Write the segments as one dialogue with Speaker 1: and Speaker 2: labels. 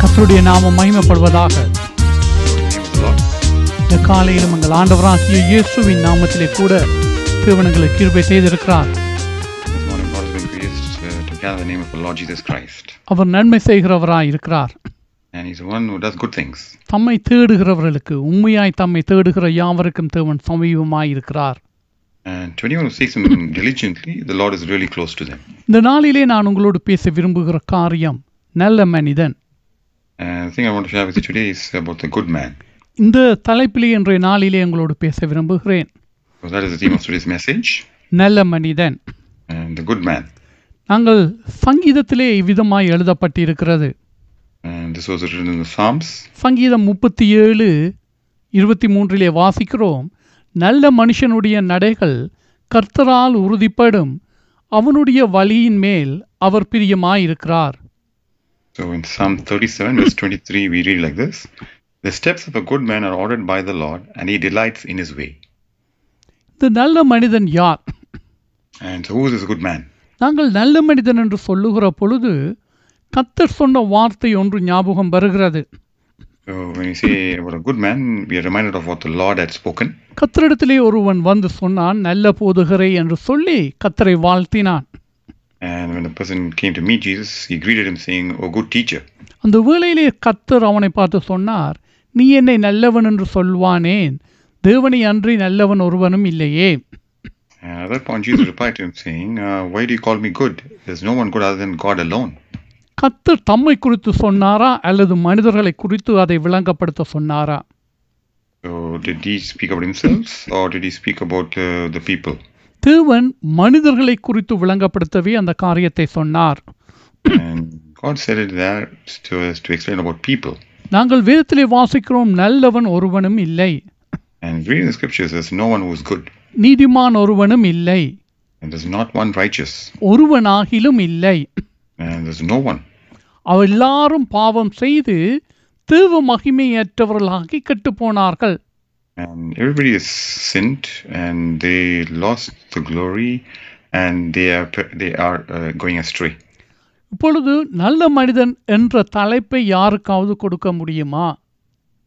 Speaker 1: கர்த்தருடைய நாமம் மகிமைப்படுவதாக. இந்த காலையிலும் எங்கள் ஆண்டவராகிய இயேசுவின் நாமத்திலே கூட தேவனங்களுக்கு கிருபை செய்திருக்கிறார். அவர் நன்மை செய்கிறவராய் இருக்கிறார்
Speaker 2: And He's one who does good things.
Speaker 1: தம்மை தேடுகிறவர்களுக்கு உண்மையாய் தம்மை தேடுகிற யாவருக்கும் தேவன் சமீபமாய் இருக்கிறார்
Speaker 2: And to anyone who seeks Him diligently, the Lord is really close to them.
Speaker 1: இந்த நாளிலே நான் உங்களோடு பேச விரும்புகிற காரியம் நல்ல மனிதன்
Speaker 2: And the thing I want to share with you today is about the good man.
Speaker 1: இந்த தலைப்பிலே இன்றைய நாளிலே உங்களோடு பேச விரும்புகிறேன்
Speaker 2: So that is the theme of today's message.
Speaker 1: நல்ல மனிதன்
Speaker 2: And the good man.
Speaker 1: நாங்கள் சங்கீதத்திலே இவ்விதமாய் எழுதப்பட்டிருக்கிறது
Speaker 2: And this was written in the Psalms.
Speaker 1: சங்கீதம் முப்பத்தி ஏழு இருபத்தி மூன்றிலே வாசிக்கிறோம் நல்ல மனுஷனுடைய நடைகள் கர்த்தரால் உறுதிப்படும். அவனுடைய வழியின் மேல் அவர் பிரியமாயிருக்கிறார்.
Speaker 2: So in Psalm 37, verse 23, we read like this. The steps of a good man are ordered by the Lord, and he delights in his way.
Speaker 1: இந்த நல்ல மனிதன் யார்?
Speaker 2: And who is this good man?
Speaker 1: நாங்கள் நல்ல மனிதன் என்று சொல்லுகிற பொழுது கத்தர் சொன்ன வார்த்தை ஒன்று ஞாபகம் வருகிறது.
Speaker 2: So when you say about a good man, we are reminded of what the Lord had spoken.
Speaker 1: கத்தரிடத்திலே ஒருவன் வந்து சொன்னான் நல்ல போதுகிறே என்று சொல்லி கத்தரை வாழ்த்தினான்
Speaker 2: And when the person came to meet Jesus, he greeted him saying, Oh, good teacher.
Speaker 1: அந்த வேளையிலே கத்தர் அவனை பார்த்து சொன்னார் நீ என்னை நல்லவன் என்று சொல்வானேன் தேவனை அன்றி நல்லவன் ஒருவனும் இல்லையே
Speaker 2: And at that point, Jesus replied to him saying, uh, Why do you call me good? There's no one good other than God alone.
Speaker 1: கத்தர் தம்மை குறித்து சொன்னாரா அல்லது மனிதர்களை குறித்து அதை விளங்கப்படுத்த சொன்னாரா
Speaker 2: So did he speak about himself or did he speak about uh, the people?
Speaker 1: தேவன் மனிதர்களை குறித்து விளங்கப்படுத்தவே அந்த காரியத்தை சொன்னார்
Speaker 2: And God said it there to us to explain about people.
Speaker 1: நாங்கள் வேதத்திலே வாசிக்கிறோம் நல்லவன் ஒருவனும் இல்லை
Speaker 2: And reading the scriptures, there's no one who is good.
Speaker 1: நீதிமான் ஒருவனும் இல்லை
Speaker 2: And there's not one righteous.
Speaker 1: ஒருவனாகிலும் இல்லை
Speaker 2: And there's no one.
Speaker 1: அவ எல்லாரும் பாவம் செய்து தேவ மகிமையற்றவர்களாகி கெட்டுப் போனார்கள்
Speaker 2: And everybody has sinned and they lost the glory and they are, they are uh, going astray.
Speaker 1: இப்பொழுது நல்ல மனிதன் என்ற தலைப்பை யாருக்காவது கொடுக்க முடியுமா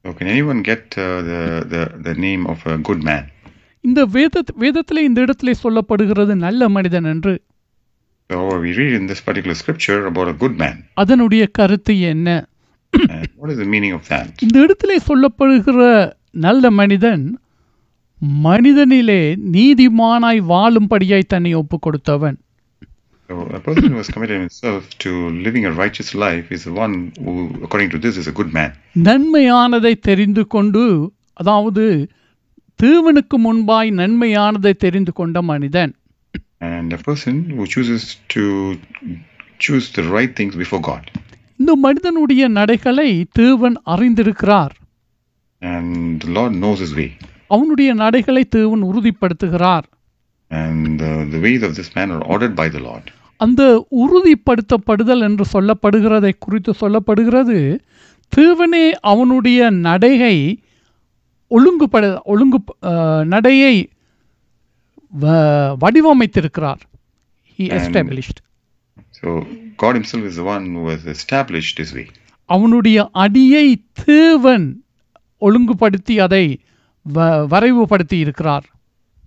Speaker 2: So can anyone get uh, the, the, the name of a good man?
Speaker 1: இந்த வேத வேதத்திலே இந்த இடத்திலே சொல்லப்படுகிறது நல்ல மனிதன் என்று
Speaker 2: So we read in this particular scripture about a good man.
Speaker 1: அதனுடைய கருத்து என்ன
Speaker 2: And what is the meaning of that?
Speaker 1: இந்த இடத்திலே சொல்லப்படுகிற நல்ல மனிதன் மனிதனிலே நீதிமானாய் வாழும்படியாய் தன்னை ஒப்பு கொடுத்தவன்
Speaker 2: So a person who has committed himself to living a righteous life is the one who, according to this, is a good man.
Speaker 1: நன்மையானதை தெரிந்து கொண்டு அதாவது தேவனுக்கு முன்பாய் நன்மையானதை தெரிந்து கொண்ட மனிதன்
Speaker 2: And a person who chooses to choose the right things before God.
Speaker 1: இந்த மனிதனுடைய நடைகளை தேவன் அறிந்திருக்கிறார்
Speaker 2: And the Lord knows his way.
Speaker 1: அவனுடைய நடைகளை தேவன் உறுதிப்படுத்துகிறார்
Speaker 2: And uh, the ways of this man are ordered by the Lord.
Speaker 1: அந்த உறுதிப்படுத்தப்படுதல் என்று சொல்லப்படுகிறதை குறித்து சொல்லப்படுகிறது தேவனே அவனுடைய நடையை ஒழுங்குபட ஒழுங்கு அஹ், நடையை வ- வடிவமைத்திருக்கிறார் he
Speaker 2: And-
Speaker 1: established
Speaker 2: So God Himself is the one who has established His way.
Speaker 1: அவனுடைய அடியை தேவன் ஒழுங்குபடுத்தி அதை வரைவுபடுத்தி இருக்கிறார்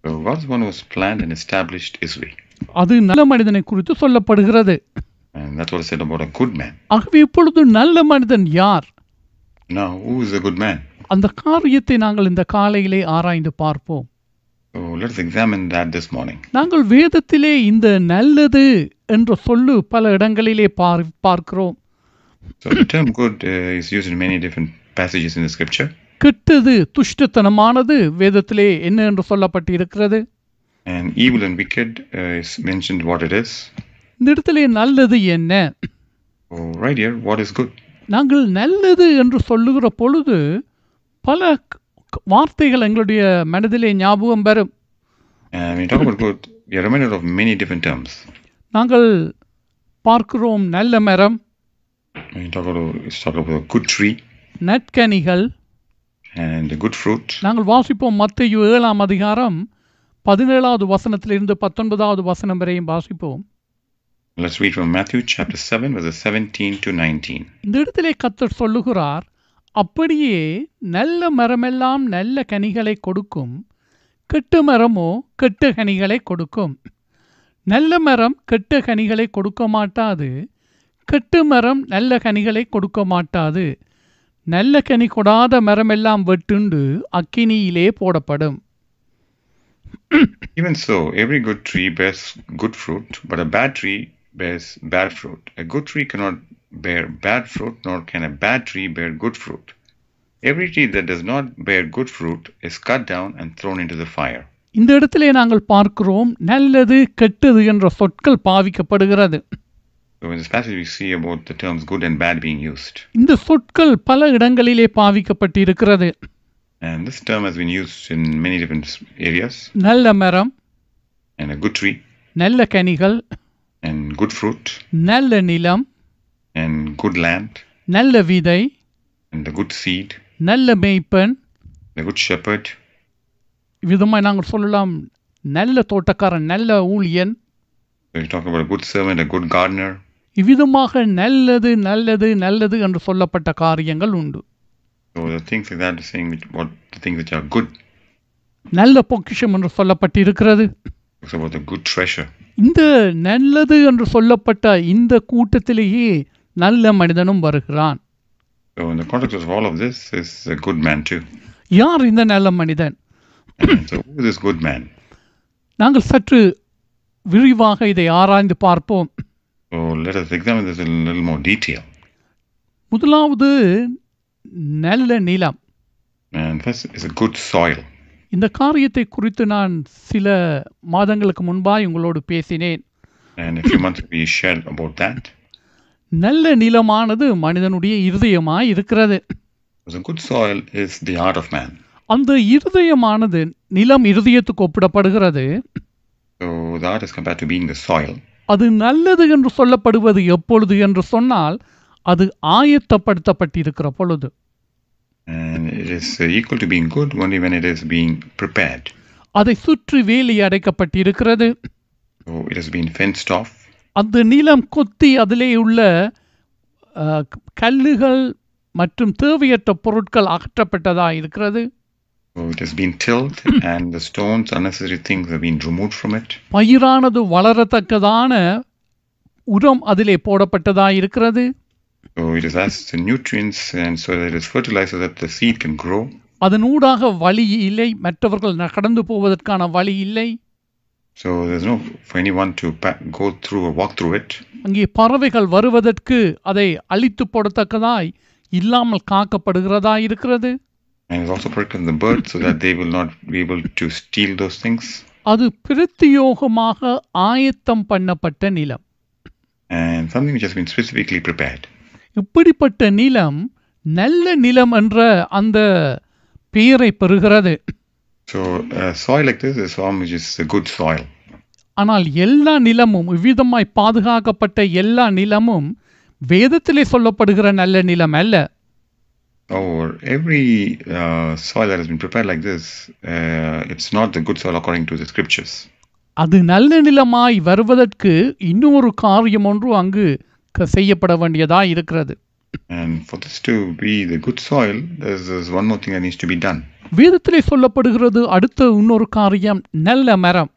Speaker 2: So God is the one who has planned and established His way.
Speaker 1: அது நல்ல மனிதனை குறித்து சொல்லப்படுகிறது
Speaker 2: And that's what I said about a good man.
Speaker 1: ஆகவே இப்பொழுது நல்ல மனிதன் யார்
Speaker 2: Now, who is a good man?
Speaker 1: அந்த காரியத்தை நாங்கள் இந்த காலையிலே ஆராய்ந்து பார்ப்போம்
Speaker 2: let's examine that this morning.
Speaker 1: நாங்கள் வேதத்திலே இந்த நல்லது என்ற சொல்லு பல இடங்களிலே பார் பார்க்கிறோம்
Speaker 2: So the term good uh, is used in many different passages in the scripture.
Speaker 1: கெட்டது துஷ்டத்தனமானது வேதத்திலே என்ன என்று சொல்லப்பட்டிருக்கிறது
Speaker 2: And evil and wicked uh, is mentioned what it is.
Speaker 1: இந்த இடத்திலே நல்லது என்ன
Speaker 2: So right here, what is good?
Speaker 1: நாங்கள் நல்லது என்று சொல்லுகிற பொழுது பல வார்த்தைகள் எங்களுடைய மனதிலே ஞாபகம் வரும்
Speaker 2: And when you talk about good, we are reminded of many different terms.
Speaker 1: நாங்கள் பார்க்கிறோம் நல்ல மரம் நற்கனிகள்
Speaker 2: and a good fruit.
Speaker 1: நாங்கள் வாசிப்போம் மத்தேயு ஏழாம் அதிகாரம் பதினேழாவது வசனத்திலிருந்து பத்தொன்பதாவது வசனம் வரையும் வாசிப்போம்
Speaker 2: Let's read from Matthew chapter 7, verses 17 to 19.
Speaker 1: இந்த இடத்திலே கத்தர் சொல்லுகிறார் அப்படியே நல்ல மரமெல்லாம் நல்ல கனிகளை கொடுக்கும். கெட்டு மரமோ கெட்ட கனிகளை கொடுக்கும். நல்ல மரம் கெட்ட கனிகளை கொடுக்க மாட்டாது. கெட்டு மரம் நல்ல கனிகளை கொடுக்க மாட்டாது. நல்ல கனி கொடாத மரமெல்லாம் வெட்டுண்டு அக்கினியிலே போடப்படும்.
Speaker 2: Even so, every good tree bears good fruit, but a bad tree bears bad fruit. A good tree cannot bear bad fruit, nor can a bad tree bear good fruit. Every tree that does not bear good fruit is cut down and thrown into the fire.
Speaker 1: இந்த இடத்திலே நாங்கள் பார்க்கிறோம் நல்லது கெட்டது என்ற சொற்கள் பாவிக்கப்படுகிறது
Speaker 2: So in this passage, we see about the terms good and bad being used.
Speaker 1: இந்த சொற்கள் பல இடங்களிலே பாவிக்கப்பட்டிருக்கிறது
Speaker 2: And this term has been used in many different areas.
Speaker 1: நல்ல மரம்
Speaker 2: And a good tree,
Speaker 1: நல்ல கனிகள்
Speaker 2: and good fruit,
Speaker 1: நல்ல நிலம்
Speaker 2: and good land,
Speaker 1: நல்ல விதை
Speaker 2: and the good seed,
Speaker 1: நல்ல மேய்ப்பன்
Speaker 2: the good shepherd,
Speaker 1: விதமாய் நாங்கள் சொல்லலாம் நல்ல தோட்டக்காரன் நல்ல ஊழியன்
Speaker 2: you're talking about a good servant, a good gardener.
Speaker 1: இவ்விதமாக நல்லது நல்லது நல்லது என்று சொல்லப்பட்ட காரியங்கள் உண்டு
Speaker 2: So the things like that is saying which, what the things which are good.
Speaker 1: நல்ல பொக்கிஷம் என்று சொல்லப்பட்டிருக்கிறது
Speaker 2: It's about the good treasure.
Speaker 1: இந்த நல்லது என்று சொல்லப்பட்ட இந்த கூட்டத்திலேயே நல்ல மனிதனும் வருகிறான்
Speaker 2: So in the context of all of this is a good man too.
Speaker 1: யார் இந்த நல்ல மனிதன்
Speaker 2: And so who is this good man?
Speaker 1: நாங்கள் சற்று விரிவாக இதை ஆராய்ந்து பார்ப்போம்
Speaker 2: So let us examine this in a little more detail.
Speaker 1: முதலாவது நல்ல நிலம்
Speaker 2: And first is a good soil.
Speaker 1: இந்த காரியத்தை குறித்து நான் சில மாதங்களுக்கு முன்பாய் உங்களோடு பேசினேன்
Speaker 2: And a few months we shared about that.
Speaker 1: நல்ல நிலமானது மனிதனுடைய இருதயமாய் இருக்கிறது
Speaker 2: So good soil is the heart of man.
Speaker 1: அந்த இருதயமானது நிலம் இருதயத்துக்கு ஒப்பிடப்படுகிறது
Speaker 2: So the heart is compared to being the soil.
Speaker 1: அது நல்லது என்று சொல்லப்படுவது எப்பொழுது என்று சொன்னால் அது ஆயத்தப்படுத்தப்பட்டிருக்கிற பொழுது
Speaker 2: And it is uh, equal to being good only when it is being prepared.
Speaker 1: அதை சுற்றி வேலி அடைக்கப்பட்டிருக்கிறது
Speaker 2: So it has been fenced off.
Speaker 1: அந்த நிலம் கொத்தி அதிலே உள்ள கல்லுகள் மற்றும் தேவையற்ற பொருட்கள் அகற்றப்பட்டதா இருக்கிறது
Speaker 2: it has been tilled and the stones, unnecessary things have been removed from it.
Speaker 1: பயிரானது வளரத்தக்கதான உரம் அதிலே போடப்பட்டதா இருக்கிறது
Speaker 2: So it is as the nutrients and so that it is fertilized so that the seed can grow.
Speaker 1: அதனூடாக வழி இல்லை மற்றவர்கள் கடந்து போவதற்கான வழி இல்லை
Speaker 2: So there's no for anyone to go through or walk through it.
Speaker 1: அங்கே பறவைகள் வருவதற்கு அதை அழித்து போடத்தக்கதாய் இல்லாமல் காக்கப்படுகிறதா இருக்கிறது
Speaker 2: And it's also protected the birds so that they will not be able to steal those things.
Speaker 1: அது பிரத்தியோகமாக ஆயத்தம் பண்ணப்பட்ட நிலம்
Speaker 2: And something which has been specifically prepared.
Speaker 1: இப்படிப்பட்ட நிலம் நல்ல நிலம் என்ற அந்த பெயரை பெறுகிறது
Speaker 2: So a soil like this is one which is a good soil.
Speaker 1: ஆனால் எல்லா நிலமும் இவ்விதமாய் பாதுகாக்கப்பட்ட எல்லா நிலமும் வேதத்திலே சொல்லப்படுகிற நல்ல நிலம் அல்ல
Speaker 2: Or every uh, soil that has been prepared like this, uh, it's not the good soil according to the scriptures.
Speaker 1: அது நல்ல நிலமாய் வருவதற்கு இன்னொரு காரியம் ஒன்று அங்கு செய்யப்பட வேண்டியதா இருக்கிறது
Speaker 2: And for this to be the good soil, there's, there's one more thing that needs to be done.
Speaker 1: வேதத்திலே சொல்லப்படுகிறது அடுத்த இன்னொரு காரியம் நல்ல மரம்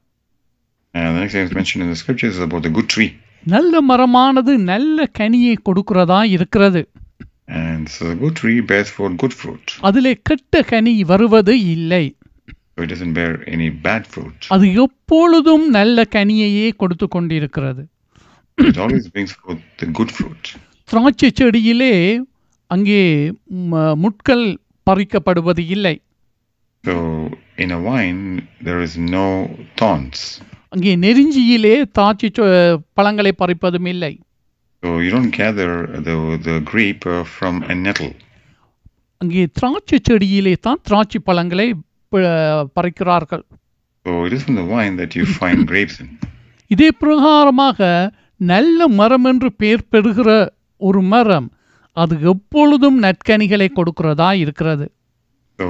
Speaker 2: And the next thing is mentioned in the scriptures is about the good tree.
Speaker 1: நல்ல மரமானது நல்ல கனியை கொடுக்கிறதா இருக்கிறது
Speaker 2: And so the good tree bears forth good fruit.
Speaker 1: அதிலே கெட்ட கனி வருவது இல்லை
Speaker 2: So it doesn't bear any bad fruit.
Speaker 1: அது எப்பொழுதும் நல்ல கனியையே கொடுத்து கொண்டிருக்கிறது
Speaker 2: It always brings forth the good fruit.
Speaker 1: திராட்சை செடியிலே அங்கே முட்கள் பறிக்கப்படுவது இல்லை
Speaker 2: So in a vine, there is no thorns.
Speaker 1: அங்கே நெருஞ்சியிலே திராட்சை பழங்களை பறிப்பதும் இல்லை
Speaker 2: So you don't gather the, the grape from a nettle.
Speaker 1: அங்கே திராட்சை செடியிலே தான் திராட்சை பழங்களை பறிக்கிறார்கள்
Speaker 2: So it is from the vine that you find grapes in.
Speaker 1: இதே பிரகாரமாக நல்ல மரம் என்று பெயர் பெறுகிற ஒரு மரம் அது எப்பொழுதும் நற்கனிகளை கொடுக்கிறதா இருக்கிறது
Speaker 2: So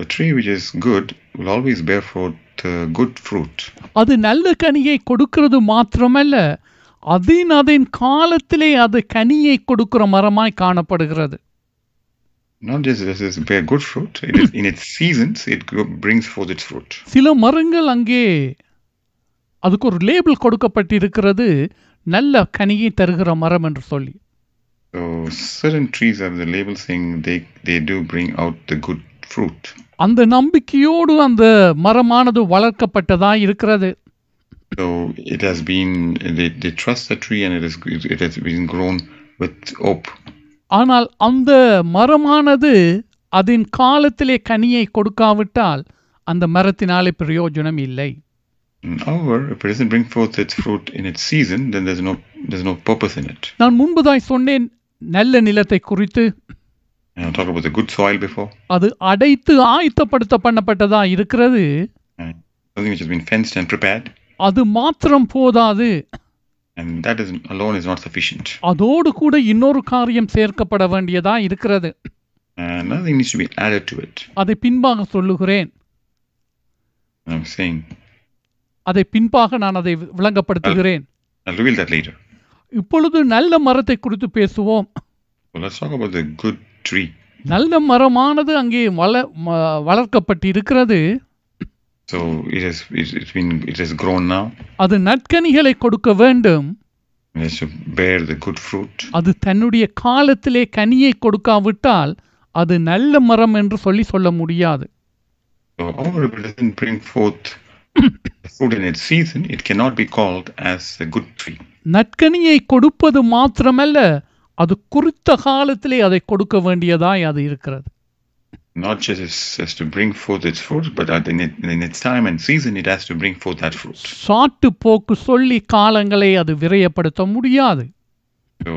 Speaker 2: a tree which is good will always bear forth uh, good fruit.
Speaker 1: அது நல்ல கனியை கொடுக்கிறது மாத்திரமல்ல அதின் அதன் காலத்திலே அது கனியை கொடுக்கிற மரமாய் காணப்படுகிறது
Speaker 2: Not just does this bear good fruit, it is in its seasons it brings forth its fruit.
Speaker 1: சில மரங்கள் அங்கே அதுக்கு ஒரு லேபிள் கொடுக்கப்பட்டிருக்கிறது நல்ல கனியை தருகிற மரம் என்று சொல்லி
Speaker 2: certain trees have the label saying they, they do bring out the good fruit.
Speaker 1: அந்த நம்பிக்கையோடு அந்த மரமானது வளர்க்கப்பட்டதா இருக்கிறது
Speaker 2: So it has been they, they trust the tree and it is it has been grown with hope.
Speaker 1: ஆனால் அந்த மரமானது அதன் காலத்திலே கனியை கொடுக்காவிட்டால் அந்த மரத்தினாலே பிரயோஜனம் இல்லை
Speaker 2: And However, if it doesn't bring forth its fruit in its season, then there's no there's no purpose in it.
Speaker 1: நான் முன்பதாய் சொன்னேன் நல்ல நிலத்தை குறித்து
Speaker 2: And I'll talk about the good soil before,
Speaker 1: அது அடைத்து ஆயத்தப்படுத்த பண்ணப்பட்டதா இருக்கிறது
Speaker 2: and something which has been fenced and prepared,
Speaker 1: அது மாத்திரம் போதாது
Speaker 2: and that is alone is not sufficient.
Speaker 1: அதோடு கூட இன்னொரு காரியம் சேர்க்கப்பட வேண்டியதா இருக்கிறது
Speaker 2: And another thing needs to be added to it.
Speaker 1: அதை பின்பாக சொல்லுகிறேன்
Speaker 2: And I'm saying
Speaker 1: அதை பின்பாக நான் அதை விளங்கப்படுத்துகிறேன்
Speaker 2: I'll reveal that later.
Speaker 1: இப்பொழுது நல்ல மரத்தை குறித்து பேசுவோம்
Speaker 2: So let's talk about the good tree.
Speaker 1: நல்ல மரமானது அங்கே வள ம- வளர்க்கப்பட்டு இருக்கிறது
Speaker 2: So it has it's, it's been it has grown now.
Speaker 1: அது நற்கனிகளை கொடுக்க வேண்டும்
Speaker 2: It has to bear the good fruit.
Speaker 1: அது தன்னுடைய காலத்திலே கனியை கொடுக்காவிட்டால் அது நல்ல மரம் என்று சொல்லி சொல்ல முடியாது
Speaker 2: So however, if it doesn't bring forth the fruit in its season, it cannot be called as a good tree.
Speaker 1: நற்கனியை கொடுப்பது மாத்திரமல்ல அது குறித்த காலத்திலே அதை கொடுக்க வேண்டியதாய் அது இருக்கிறது
Speaker 2: Not just as, as to bring forth its fruit, but at- in, it, in its time and season, it has to bring forth that fruit.
Speaker 1: சாட்டு போக்கு சொல்லி காலங்களை அது விரயப்படுத்த முடியாது
Speaker 2: So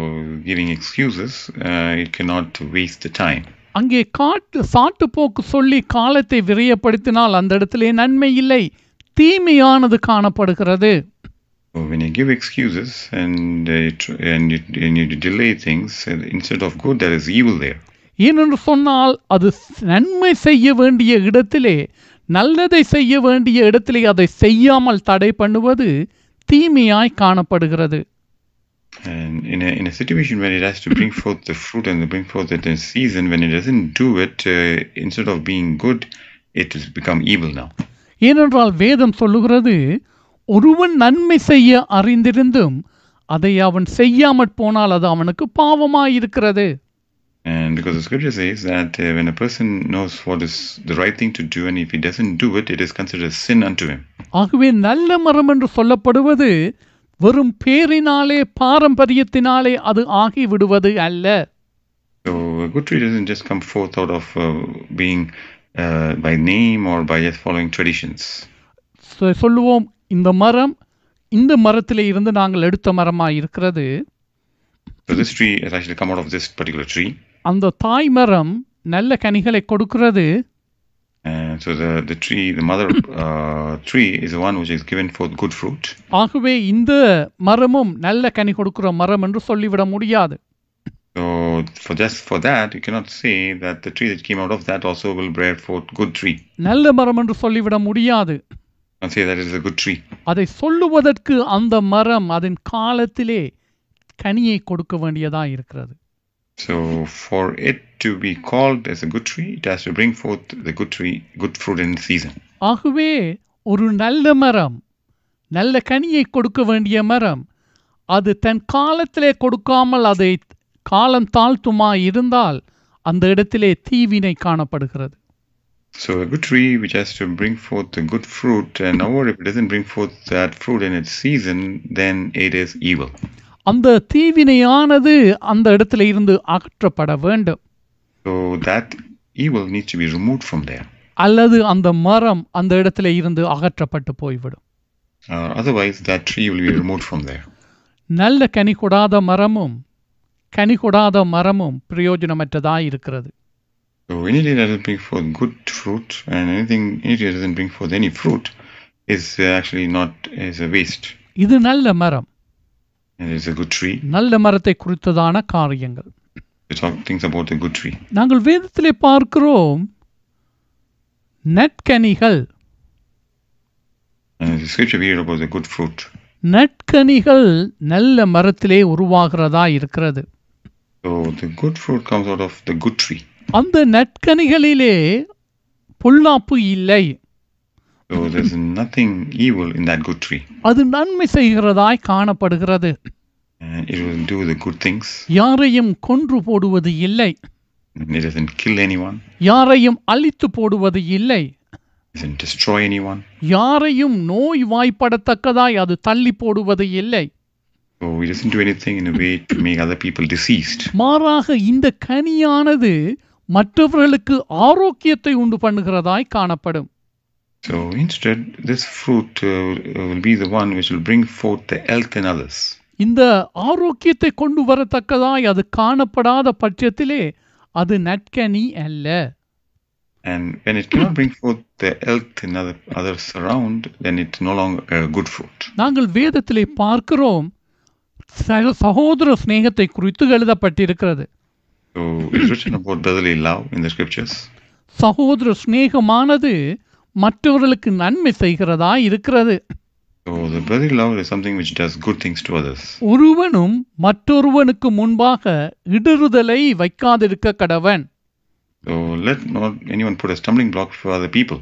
Speaker 2: giving excuses, uh, it cannot waste the time.
Speaker 1: அங்கே காட்டு சாட்டு போக்கு சொல்லி காலத்தை விரயப்படுத்தினால் அந்த இடத்திலே நன்மை இல்லை தீமையானது காணப்படுகிறது
Speaker 2: when you give excuses and uh, tr- and you, and you delay things, uh, instead of good, there is evil there.
Speaker 1: ஏனென்று சொன்னால் அது நன்மை செய்ய வேண்டிய இடத்திலே நல்லதை செய்ய வேண்டிய இடத்திலே அதை செய்யாமல் தடை பண்ணுவது தீமையாய் காணப்படுகிறது
Speaker 2: And in a, in a situation when it has to bring forth the fruit and bring forth it in season, when it doesn't do it, uh, instead of being good, it has become evil now.
Speaker 1: ஏனென்றால் வேதம் சொல்லுகிறது ஒருவன் நன்மை செய்ய அறிந்திருந்தும் அதை அவன் செய்யாமற் போனால் அது அவனுக்கு பாவமாயிருக்கிறது
Speaker 2: And because the scripture says that uh, when a person knows what is the right thing to do, and if he doesn't do it, it is considered a sin unto him.
Speaker 1: ஆகவே நல்ல மரம் என்று சொல்லப்படுவது வெறும் பேரினாலே பாரம்பரியத்தினாலே அது ஆகி விடுவது அல்ல
Speaker 2: So a good tree doesn't just come forth out of uh, being uh, by name or by just following traditions.
Speaker 1: சொ- சொல்லுவோம் இந்த மரம் இந்த மரத்திலே இருந்து நாங்கள் எடுத்த மரமாய் இருக்கிறது
Speaker 2: So this tree has actually come out of this particular tree.
Speaker 1: அந்த தாய் மரம் நல்ல கனிகளை கொடுக்கிறது
Speaker 2: And so the, the tree, the mother uh, tree is the one which is given forth good fruit.
Speaker 1: ஆகவே இந்த மரமும் நல்ல கனி கொடுக்கிற மரம் என்று சொல்லிவிட முடியாது
Speaker 2: So for just for that, you cannot say that the tree that came out of that also will bear forth good tree.
Speaker 1: நல்ல மரம் என்று சொல்லிவிட முடியாது
Speaker 2: And say that it is a good tree.
Speaker 1: அதை சொல்லுவதற்கு அந்த மரம் அதன் காலத்திலே கனியை கொடுக்க வேண்டியதா இருக்கிறது
Speaker 2: So for it to be called as a good tree, it has to bring forth the good tree, good fruit in season.
Speaker 1: ஆகவே ஒரு நல்ல மரம் நல்ல கனியை கொடுக்க வேண்டிய மரம் அது தன் காலத்திலே கொடுக்காமல் அதை காலம் தாழ்த்துமா இருந்தால் அந்த இடத்திலே தீவினை காணப்படுகிறது
Speaker 2: So a good tree which has to bring forth the good fruit, and however if it doesn't bring forth that fruit in its season, then it is evil.
Speaker 1: அந்த தீவினையானது அந்த இடத்துல இருந்து அகற்றப்பட வேண்டும்
Speaker 2: So that evil needs to be removed from there.
Speaker 1: அல்லது அந்த மரம் அந்த இடத்துல இருந்து அகற்றப்பட்டு போய்விடும்
Speaker 2: Uh, otherwise, that tree will be removed from there.
Speaker 1: நல்ல கனி கொடாத மரமும் கனி கொடாத மரமும் பிரயோஜனமற்றதாய் இருக்கிறது
Speaker 2: So anything that doesn't bring forth good fruit, and anything anything that doesn't bring forth any fruit, is uh, actually not is a waste.
Speaker 1: இது நல்ல மரம்
Speaker 2: And it's a good tree.
Speaker 1: நல்ல மரத்தை குறித்ததான காரியங்கள்
Speaker 2: We talk things about a good tree.
Speaker 1: நாங்கள் வேதத்திலே பார்க்கிறோம் நற்கனிகள்
Speaker 2: And the scripture we read about the good fruit.
Speaker 1: நற்கனிகள் நல்ல மரத்திலே உருவாகிறதா இருக்கிறது
Speaker 2: So the good fruit comes out of the good tree.
Speaker 1: அந்த நற்கனிகளிலே பொல்லாப்பு இல்லை
Speaker 2: So there's nothing evil in that good tree.
Speaker 1: அது நன்மை செய்கிறதாய் காணப்படுகிறது
Speaker 2: And it will do the good things.
Speaker 1: யாரையும் கொன்று போடுவது இல்லை
Speaker 2: And it doesn't kill anyone.
Speaker 1: யாரையும் அழித்து போடுவது இல்லை
Speaker 2: It doesn't destroy anyone.
Speaker 1: யாரையும் நோய் வாய்ப்படத்தக்கதாய் அது தள்ளி போடுவது இல்லை
Speaker 2: So it doesn't do anything in a way to make other people deceased.
Speaker 1: மாறாக இந்த கனியானது மற்றவர்களுக்கு ஆரோக்கியத்தை உண்டு பண்ணுகிறதாய் காணப்படும்
Speaker 2: So instead, this fruit uh, will be the one which will bring forth the health in others.
Speaker 1: இந்த ஆரோக்கியத்தை கொண்டு வரத்தக்கதாய் அது காணப்படாத பட்சத்திலே அது நற்கனி அல்ல
Speaker 2: And when it cannot bring forth the health in other, others around, then it's no longer a good fruit.
Speaker 1: நாங்கள் வேதத்திலே பார்க்கிறோம் சக- சகோதர சிநேகத்தை குறித்து எழுதப்பட்டிருக்கிறது
Speaker 2: So it's written about brotherly love in the scriptures.
Speaker 1: சகோதர சிநேகமானது மற்றவர்களுக்கு நன்மை செய்கிறதா இருக்கிறது
Speaker 2: So the brotherly love is something which does good things to others.
Speaker 1: ஒருவனும் மற்றொருவனுக்கு முன்பாக இடறுதலை வைக்காதிருக்க கடவன்
Speaker 2: So let not anyone put a stumbling block for other people.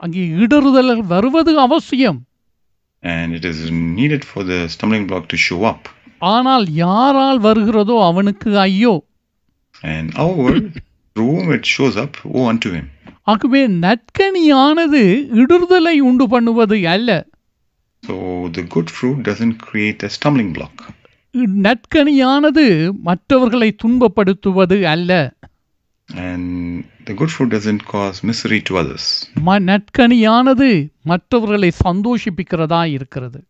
Speaker 1: அங்கே இடறுதல் வருவது அவசியம்
Speaker 2: And it is needed for the stumbling block to show up.
Speaker 1: ஆனால் யாரால் வருகிறதோ அவனுக்கு ஐயோ
Speaker 2: And however, through whom it shows up, woe unto him.
Speaker 1: ஆகவே நற்கனியானது இடறுதலை உண்டு பண்ணுவது அல்ல
Speaker 2: So the good fruit doesn't create a stumbling block.
Speaker 1: நற்கனியானது மற்றவர்களை துன்பப்படுத்துவது அல்ல
Speaker 2: And the good fruit doesn't cause misery to others.
Speaker 1: நற்கனியானது மற்றவர்களை சந்தோஷிப்பிக்கிறதா இருக்கிறது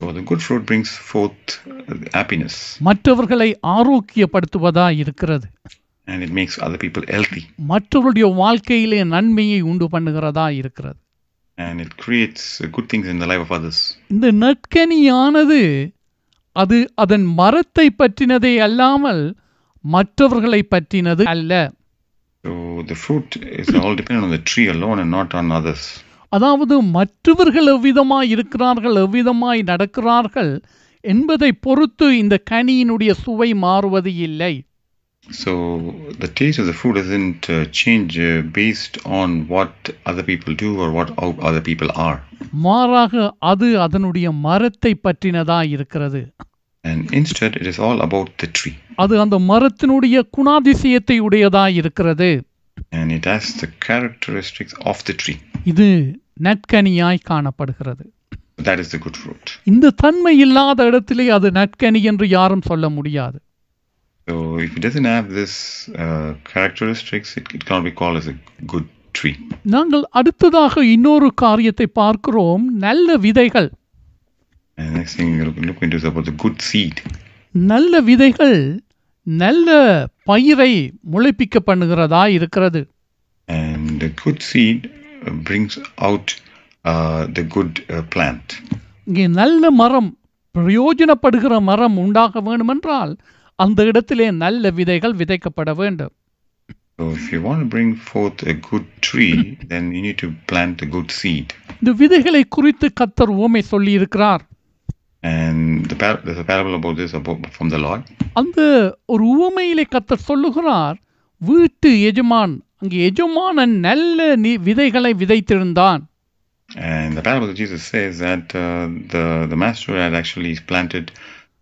Speaker 2: So the good fruit brings forth uh, happiness
Speaker 1: மற்றவர்களை ஆரோக்கியப்படுத்துவதா இருக்கிறது
Speaker 2: and it makes other people healthy
Speaker 1: மற்றவருடைய வாழ்க்கையிலே நன்மையை உண்டு பண்ணுகிறதா இருக்கிறது
Speaker 2: and it creates uh, good things in the life of others.
Speaker 1: இந்த நற்கனியானது அது அதன் மரத்தை பற்றினதே அல்லாமல் மற்றவர்களை பற்றினது அல்ல
Speaker 2: So the fruit is all dependent on the tree alone and not on others.
Speaker 1: அதாவது மற்றவர்கள் எவ்விதமாய் இருக்கிறார்கள் எவ்விதமாய் நடக்கிறார்கள் என்பதை பொறுத்து இந்த கனியினுடைய சுவை மாறுவது இல்லை
Speaker 2: So the taste of the fruit doesn't uh, change uh, based on what other people do or what other people are.
Speaker 1: மாறாக அது அதனுடைய மரத்தை பற்றினதா இருக்கிறது
Speaker 2: And instead, it is all about the tree.
Speaker 1: அது அந்த மரத்தினுடைய குணாதிசயத்தை உடையதா இருக்கிறது
Speaker 2: And it has the characteristics of the tree.
Speaker 1: இது நற்கனியாய் காணப்படுகிறது
Speaker 2: That is the good fruit.
Speaker 1: இந்த தன்மை இல்லாத இடத்திலே அது நற்கனி என்று யாரும் சொல்ல முடியாது
Speaker 2: So if it doesn't have this uh, characteristics, it, it cannot be called as a good tree.
Speaker 1: நாங்கள் அடுத்ததாக இன்னொரு காரியத்தை பார்க்கிறோம் நல்ல விதைகள்
Speaker 2: And next thing look into is about the good seed.
Speaker 1: நல்ல விதைகள் நல்ல பயிரை முளைப்பிக்க பண்ணுகிறதா இருக்கிறது
Speaker 2: And the good seed uh, brings out uh, the good uh, plant.
Speaker 1: இங்கே நல்ல மரம் பிரயோஜனப்படுகிற மரம் உண்டாக வேண்டுமென்றால் அந்த இடத்திலே நல்ல விதைகள் விதைக்கப்பட வேண்டும்
Speaker 2: So if you want to bring forth a good tree, then you need to plant a good seed.
Speaker 1: இந்த விதைகளை குறித்து கத்தர் ஓமை சொல்லி இருக்கிறார்
Speaker 2: And the there's a parable about this about, from the Lord.
Speaker 1: அந்த ஒரு உவமையிலே கத்தர் சொல்லுகிறார் வீட்டு எஜமான் அங்கே எஜமானன் நல்ல நி விதைகளை விதைத்திருந்தான்
Speaker 2: And the parable of Jesus says that uh, the, the master had actually planted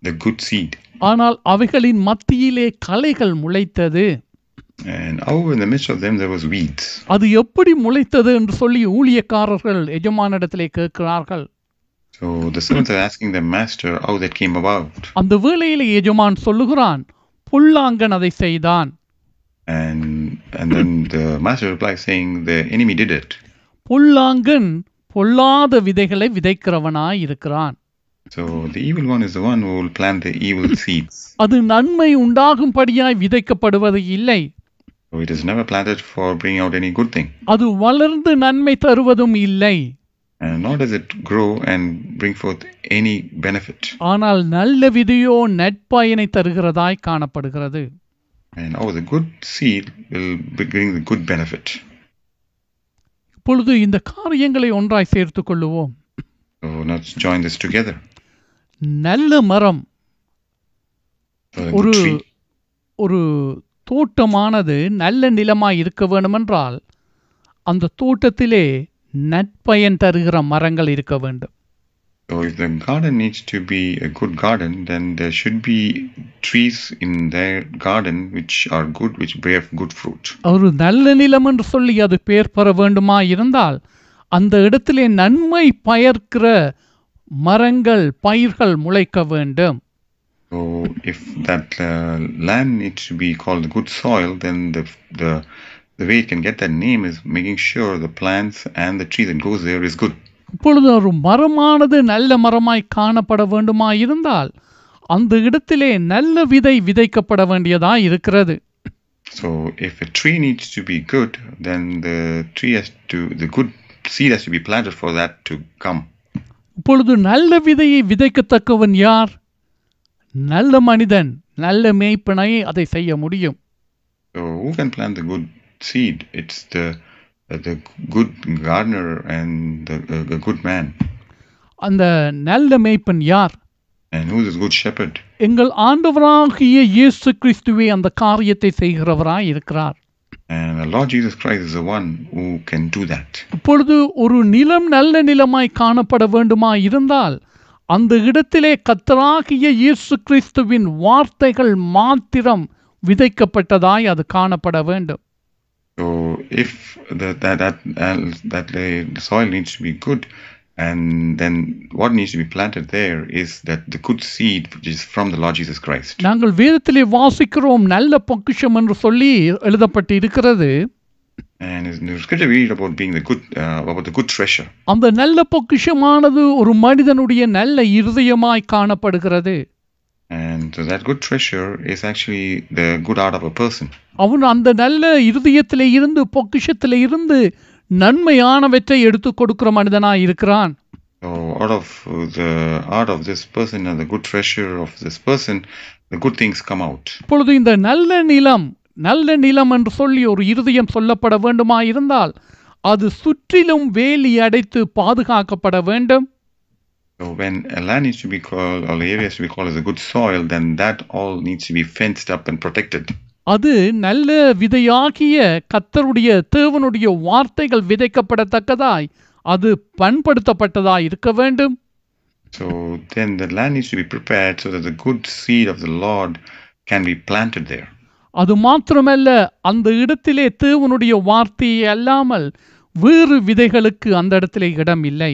Speaker 2: the good seed.
Speaker 1: ஆனால் அவைகளின் மத்தியிலே களைகள் முளைத்தது
Speaker 2: And however, in the midst of them, there was weeds.
Speaker 1: அது எப்படி முளைத்தது என்று சொல்லி ஊழியக்காரர்கள் எஜமானிடத்திலே கேட்கிறார்கள்
Speaker 2: So the servants are asking the master how that came about.
Speaker 1: அந்த வேளையிலே எஜமான் சொல்லுகிறான் புல்லாங்கன் அதை செய்தான்
Speaker 2: And and then the master replies saying the enemy did it.
Speaker 1: புல்லாங்கன் பொல்லாத விதைகளை விதைக்கிறவனாய் இருக்கிறான்
Speaker 2: So the evil one is the one who will plant the evil seeds.
Speaker 1: அது நன்மை உண்டாகும்படியாய் விதைக்கப்படுவது இல்லை
Speaker 2: So it is never planted for bringing out any good thing.
Speaker 1: அது வளர்ந்து நன்மை தருவதும் இல்லை
Speaker 2: And Nor does it grow and bring forth any benefit.
Speaker 1: ஆனால் நல்ல விதையோ நட்பயனை தருகிறதாய் காணப்படுகிறது
Speaker 2: And oh, the good seed will bring the good benefit.
Speaker 1: இப்பொழுது இந்த காரியங்களை ஒன்றாய் சேர்த்துக் கொள்ளுவோம்
Speaker 2: So let's join this together.
Speaker 1: நல்ல மரம் ஒரு. ஒரு தோட்டமானது நல்ல நிலமாய் இருக்க வேண்டுமென்றால் அந்த தோட்டத்திலே நற்பயன் தருகிற மரங்கள் இருக்க வேண்டும்
Speaker 2: So if the garden needs to be a good garden, then there should be trees in their garden which are good, which bear good fruit.
Speaker 1: ஒரு நல்ல நிலம் என்று சொல்லி அது பெயர் பெற வேண்டுமா இருந்தால் அந்த இடத்திலே நன்மை பயர்க்கிற மரங்கள் பயிர்கள் முளைக்க வேண்டும்
Speaker 2: So if that uh, land needs to be called good soil, then the the the way it can get that name is making sure the plants and the tree that goes there is good.
Speaker 1: இப்பொழுது ஒரு மரமானது நல்ல மரமாய் காணப்பட வேண்டுமா இருந்தால் அந்த இடத்திலே நல்ல விதை விதைக்கப்பட வேண்டியதா இருக்கிறது
Speaker 2: So if a tree needs to be good, then the tree has to the good seed has to be planted for that to come.
Speaker 1: இப்பொழுது நல்ல விதையை விதைக்கத்தக்கவன் யார் நல்ல மனிதன் நல்ல மேய்ப்பனை அதை செய்ய முடியும்
Speaker 2: So who can plant the good seed? It's the the good gardener and the, the good man.
Speaker 1: அந்த நல்ல மேய்ப்பன் யார்
Speaker 2: And who's this good shepherd?
Speaker 1: எங்கள் ஆண்டவராகிய இயேசு கிறிஸ்துவே அந்த காரியத்தை செய்கிறவராய் இருக்கிறார்
Speaker 2: And the Lord Jesus Christ is the one who can do that.
Speaker 1: இப்பொழுது ஒரு நிலம் நல்ல நிலமாய் காணப்பட வேண்டுமா இருந்தால் அந்த இடத்திலே கத்தராகிய இயேசு கிறிஸ்துவின் வார்த்தைகள் மாத்திரம் விதைக்கப்பட்டதாய் அது காணப்பட வேண்டும்
Speaker 2: So if the, that that uh, that the soil needs to be good, and then what needs to be planted there is that the good seed which is from the Lord Jesus Christ.
Speaker 1: நாங்கள் வேதத்திலே வாசிக்கிறோம் நல்ல பொக்கிஷம் என்று சொல்லி எழுதப்பட்டு இருக்கிறது
Speaker 2: And in the scripture we read about being the good uh, about the good treasure.
Speaker 1: அந்த நல்ல பொக்கிஷமானது ஒரு மனிதனுடைய நல்ல இருதயமாய் காணப்படுகிறது
Speaker 2: And that good treasure is actually the good heart of a person.
Speaker 1: அவன் அந்த நல்ல இருதயத்திலே இருந்து பொக்கிஷத்திலே இருந்து நன்மையானவற்றை எடுத்து கொடுக்கிற மனிதனாய் இருக்கிறான்
Speaker 2: So out of uh, the heart of this person and the good treasure of this person, the good things come out.
Speaker 1: இப்பொழுது இந்த நல்ல நிலம் நல்ல நிலம் என்று சொல்லி ஒரு இருதயம் சொல்லப்பட வேண்டுமா இருந்தால் அது சுற்றிலும் வேலி அடைத்து பாதுகாக்கப்பட வேண்டும்
Speaker 2: when a land needs to be called, or the area has to be called as a good soil, then that all needs to be fenced up and protected.
Speaker 1: அது நல்ல விதையாகிய கத்தருடைய தேவனுடைய வார்த்தைகள் விதைக்கப்படத்தக்கதாய் அது பண்படுத்தப்பட்டதாய் இருக்க வேண்டும்
Speaker 2: So then the land needs to be prepared so that the good seed of the Lord can be planted there.
Speaker 1: அது மாத்திரமல்ல அந்த இடத்திலே தேவனுடைய வார்த்தையை அல்லாமல் வேறு விதைகளுக்கு அந்த இடத்திலே இடம் இல்லை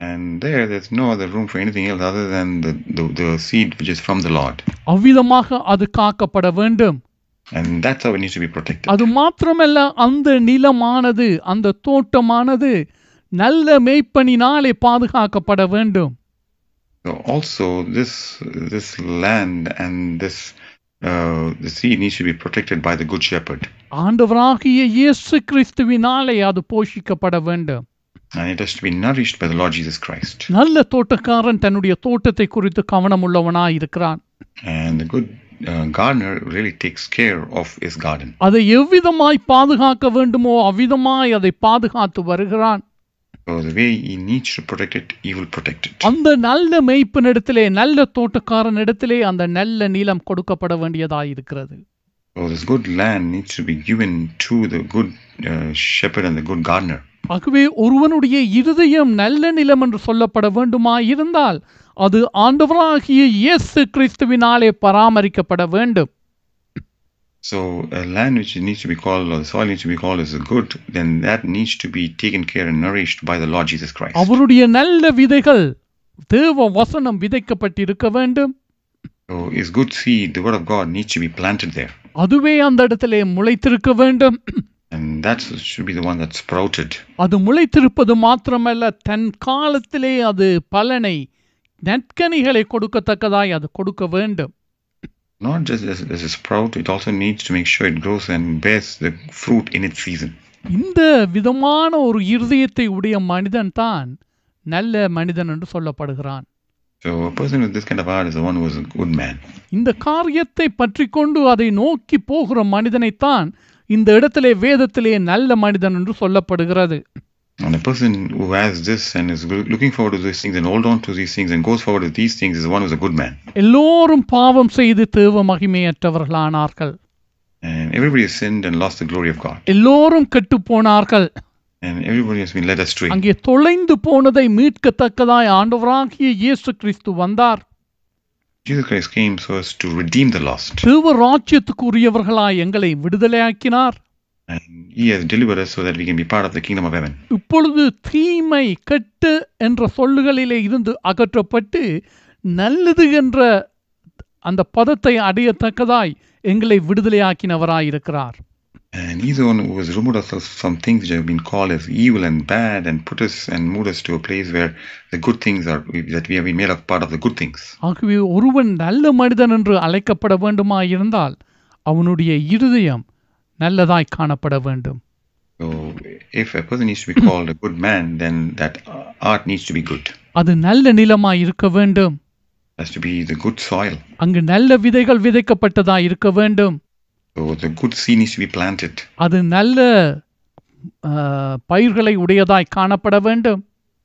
Speaker 2: And there, there's no other room for anything else other than the, the, the seed which is from the Lord.
Speaker 1: அவ்விதமாக அது காக்கப்பட வேண்டும்
Speaker 2: And that's how it needs to be protected.
Speaker 1: அது மாத்திரமல்ல அந்த நிலமானது அந்த தோட்டமானது நல்ல மேய்ப்பனினாலே பாதுகாக்கப்பட வேண்டும்
Speaker 2: So also, this this land and this uh, the seed needs to be protected by the good shepherd,
Speaker 1: ஆண்டவராகிய இயேசு கிறிஸ்துவினாலே அது போஷிக்கப்பட வேண்டும்
Speaker 2: and it has to be nourished by the Lord Jesus Christ.
Speaker 1: நல்ல தோட்டக்காரன் தன்னுடைய தோட்டத்தை குறித்து கவனம் உள்ளவனாய் இருக்கிறான்
Speaker 2: And the good uh, gardener really takes care of his garden.
Speaker 1: அதை எவ்விதமாய் பாதுகாக்க வேண்டுமோ அவ்விதமாய் அதை பாதுகாத்து வருகிறான்
Speaker 2: So the way he needs to protect it, he will protect it.
Speaker 1: அந்த நல்ல மேய்ப்பனிடத்திலே நல்ல தோட்டக்காரன் இடத்திலே அந்த நல்ல நிலம் கொடுக்கப்பட வேண்டியதாய் இருக்கிறது
Speaker 2: So this good land needs to be given to the good uh, shepherd and the good gardener.
Speaker 1: ஆகவே ஒருவனுடைய இருதயம் நல்ல நிலம் என்று சொல்லப்பட வேண்டுமா இருந்தால் அது ஆண்டவராகிய இயேசு கிறிஸ்துவினாலே பராமரிக்கப்பட வேண்டும்
Speaker 2: So a land which needs to be called, or the soil needs to be called as a good, then that needs to be taken care and nourished by the Lord Jesus Christ.
Speaker 1: அவருடைய நல்ல விதைகள் தேவ வசனம் விதைக்கப்பட்டிருக்க வேண்டும்
Speaker 2: So his good seed, the word of God, needs to be planted there.
Speaker 1: அதுவே அந்த இடத்திலே முளைத்திருக்க வேண்டும்
Speaker 2: And that should be the one that's sprouted.
Speaker 1: அது முளைத்திருப்பது மாத்திரமல்ல தன் காலத்திலே அது பலனை நற்கனிகளை கொடுக்கத்தக்கதாய் அது கொடுக்க வேண்டும்
Speaker 2: Not just as, as a sprout, it also needs to make sure it grows and bears the fruit in its season.
Speaker 1: இந்த விதமான ஒரு இருதயத்தை உடைய மனிதன் தான் நல்ல மனிதன் என்று சொல்லப்படுகிறான்
Speaker 2: So a person with this kind of heart is the one who is a good man.
Speaker 1: இந்த காரியத்தை பற்றி கொண்டு அதை நோக்கி போகிற மனிதனைத்தான் இந்த இடத்திலே வேதத்திலே நல்ல மனிதன் என்று சொல்லப்படுகிறது
Speaker 2: And a person who has this and is loo- looking forward to these things and hold on to these things and goes forward with these things is the one who's a good man.
Speaker 1: எல்லோரும் பாவம் செய்து தேவ மகிமையற்றவர்களானார்கள்
Speaker 2: And everybody has sinned and lost the glory of God.
Speaker 1: எல்லோரும் கெட்டுப் போனார்கள்
Speaker 2: And everybody has been led astray.
Speaker 1: அங்கே தொலைந்து போனதை மீட்கத்தக்கதாய் ஆண்டவராகிய இயேசு கிறிஸ்து வந்தார்
Speaker 2: Jesus Christ came so as to redeem the lost.
Speaker 1: தேவ எங்களை விடுதலையாக்கினார்
Speaker 2: And He has delivered us so that we can be part of the kingdom of heaven.
Speaker 1: இப்பொழுது தீமை கெட்டு என்ற சொல்லுகளிலே இருந்து அகற்றப்பட்டு நல்லது என்ற அந்த பதத்தை அடையத்தக்கதாய் எங்களை விடுதலையாக்கினவராய் இருக்கிறார்
Speaker 2: And He's the one who has removed us from things which have been called as evil and bad and put us and moved us to a place where the good things are, that we have been made of part of the good things.
Speaker 1: ஆகவே ஒருவன் நல்ல மனிதன் என்று அழைக்கப்பட வேண்டுமாயிருந்தால் அவனுடைய இருதயம் நல்லதாய் காணப்பட வேண்டும்
Speaker 2: So if a person needs to be called a good man, then that art needs to be good.
Speaker 1: அது நல்ல நிலமாய் இருக்க வேண்டும்
Speaker 2: It has to be the good soil.
Speaker 1: அங்கு நல்ல விதைகள் விதைக்கப்பட்டதாய் இருக்க வேண்டும்
Speaker 2: So the good seed needs to be planted.
Speaker 1: அது நல்ல ஆ, பயிர்களை உடையதாய் காணப்பட வேண்டும்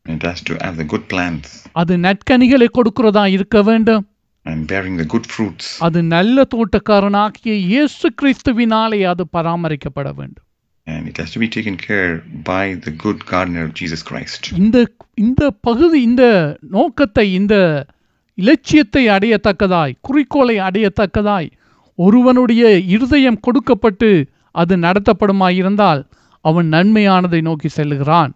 Speaker 2: It has to have the good plants
Speaker 1: அது நற்கனிகளை கொடுக்கிறதா இருக்க வேண்டும்
Speaker 2: and bearing the good fruits.
Speaker 1: அது நல்ல தோட்டக்காரனாகிய இயேசு கிறிஸ்துவினாலே அது பராமரிக்கப்பட வேண்டும்
Speaker 2: And it has to be taken care by the good gardener, Jesus Christ.
Speaker 1: இந்த இந்த பகுதி இந்த நோக்கத்தை இந்த இலட்சியத்தை அடையத்தக்கதாய் குறிக்கோளை அடையத்தக்கதாய் ஒருவனுடைய இருதயம் கொடுக்கப்பட்டு அது நடத்தப்படுமாயிருந்தால் அவன் நன்மையானதை நோக்கி செல்லுகிறான்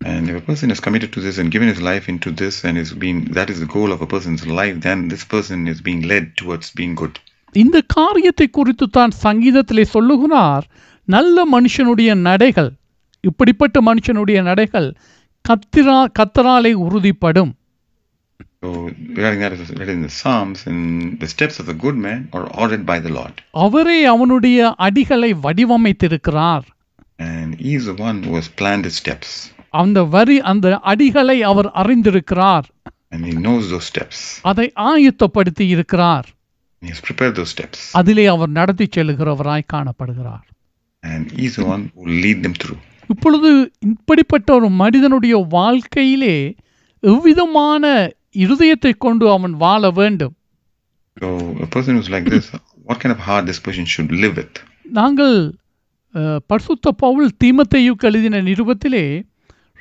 Speaker 2: And if a person is committed to this and given his life into this and is being that is the goal of a person's life, then this person is being led towards being good.
Speaker 1: இந்த காரியத்தை குறித்து தான் சங்கீதத்திலே சொல்லுகிறார் நல்ல மனுஷனுடைய நடைகள் இப்படிப்பட்ட மனுஷனுடைய நடைகள் கத்திரா கத்தராலே உறுதிப்படும்
Speaker 2: regarding that, as read in the Psalms, and the steps of a good man are ordered by the Lord.
Speaker 1: அவரே அவனுடைய அடிகளை வடிவமைத்திருக்கிறார்
Speaker 2: And he is the one who has planned his steps.
Speaker 1: அந்த வரி அந்த அடிகளை அவர் அறிந்திருக்கிறார்
Speaker 2: And he knows those steps.
Speaker 1: அதை ஆயத்தப்படுத்தி இருக்கிறார்
Speaker 2: He has prepared those steps.
Speaker 1: அதிலே அவர் நடத்தி செல்லுகிறவராய் காணப்படுகிறார்
Speaker 2: And he's the one who will lead them through.
Speaker 1: இப்பொழுது இப்படிப்பட்ட ஒரு மனிதனுடைய வாழ்க்கையிலே எவ்விதமான இருதயத்தை கொண்டு அவன் வாழ வேண்டும்
Speaker 2: So a person who's like this, what kind of heart this person should live with?
Speaker 1: நாங்கள் பரிசுத்த பவுல் தீமத்தேயுக்கு எழுதின நிருபத்திலே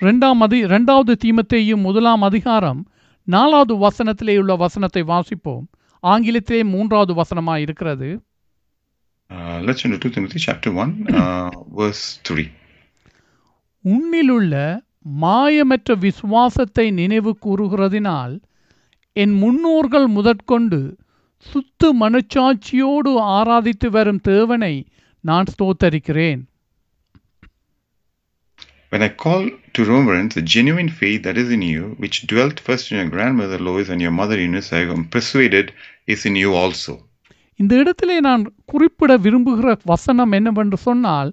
Speaker 1: ரெண்டாம் அதி ரெண்டாவது தீமத்தேயு முதலாம் அதிகாரம் நாலாவது வசனத்திலே உள்ள வசனத்தை வாசிப்போம் ஆங்கிலத்திலே மூன்றாவது வசனமாக இருக்கிறது
Speaker 2: Uh, let's turn to 2 Timothy chapter 1, uh, verse 3.
Speaker 1: உன்னிலுள்ள மாயமற்ற விசுவாசத்தை நினைவு கூறுகிறதினால் என் முன்னோர்கள் முதற்கொண்டு சுத்த மனச்சாட்சியோடு ஆராதித்து வரும் தேவனை நான் ஸ்தோத்தரிக்கிறேன்
Speaker 2: When I call to remembrance the genuine faith that is in you, which dwelt first in your grandmother Lois and your mother Eunice, I am persuaded is in you also.
Speaker 1: இந்த இடத்திலே நான் குறிப்பிட விரும்புகிற வசனம் என்னவென்று சொன்னால்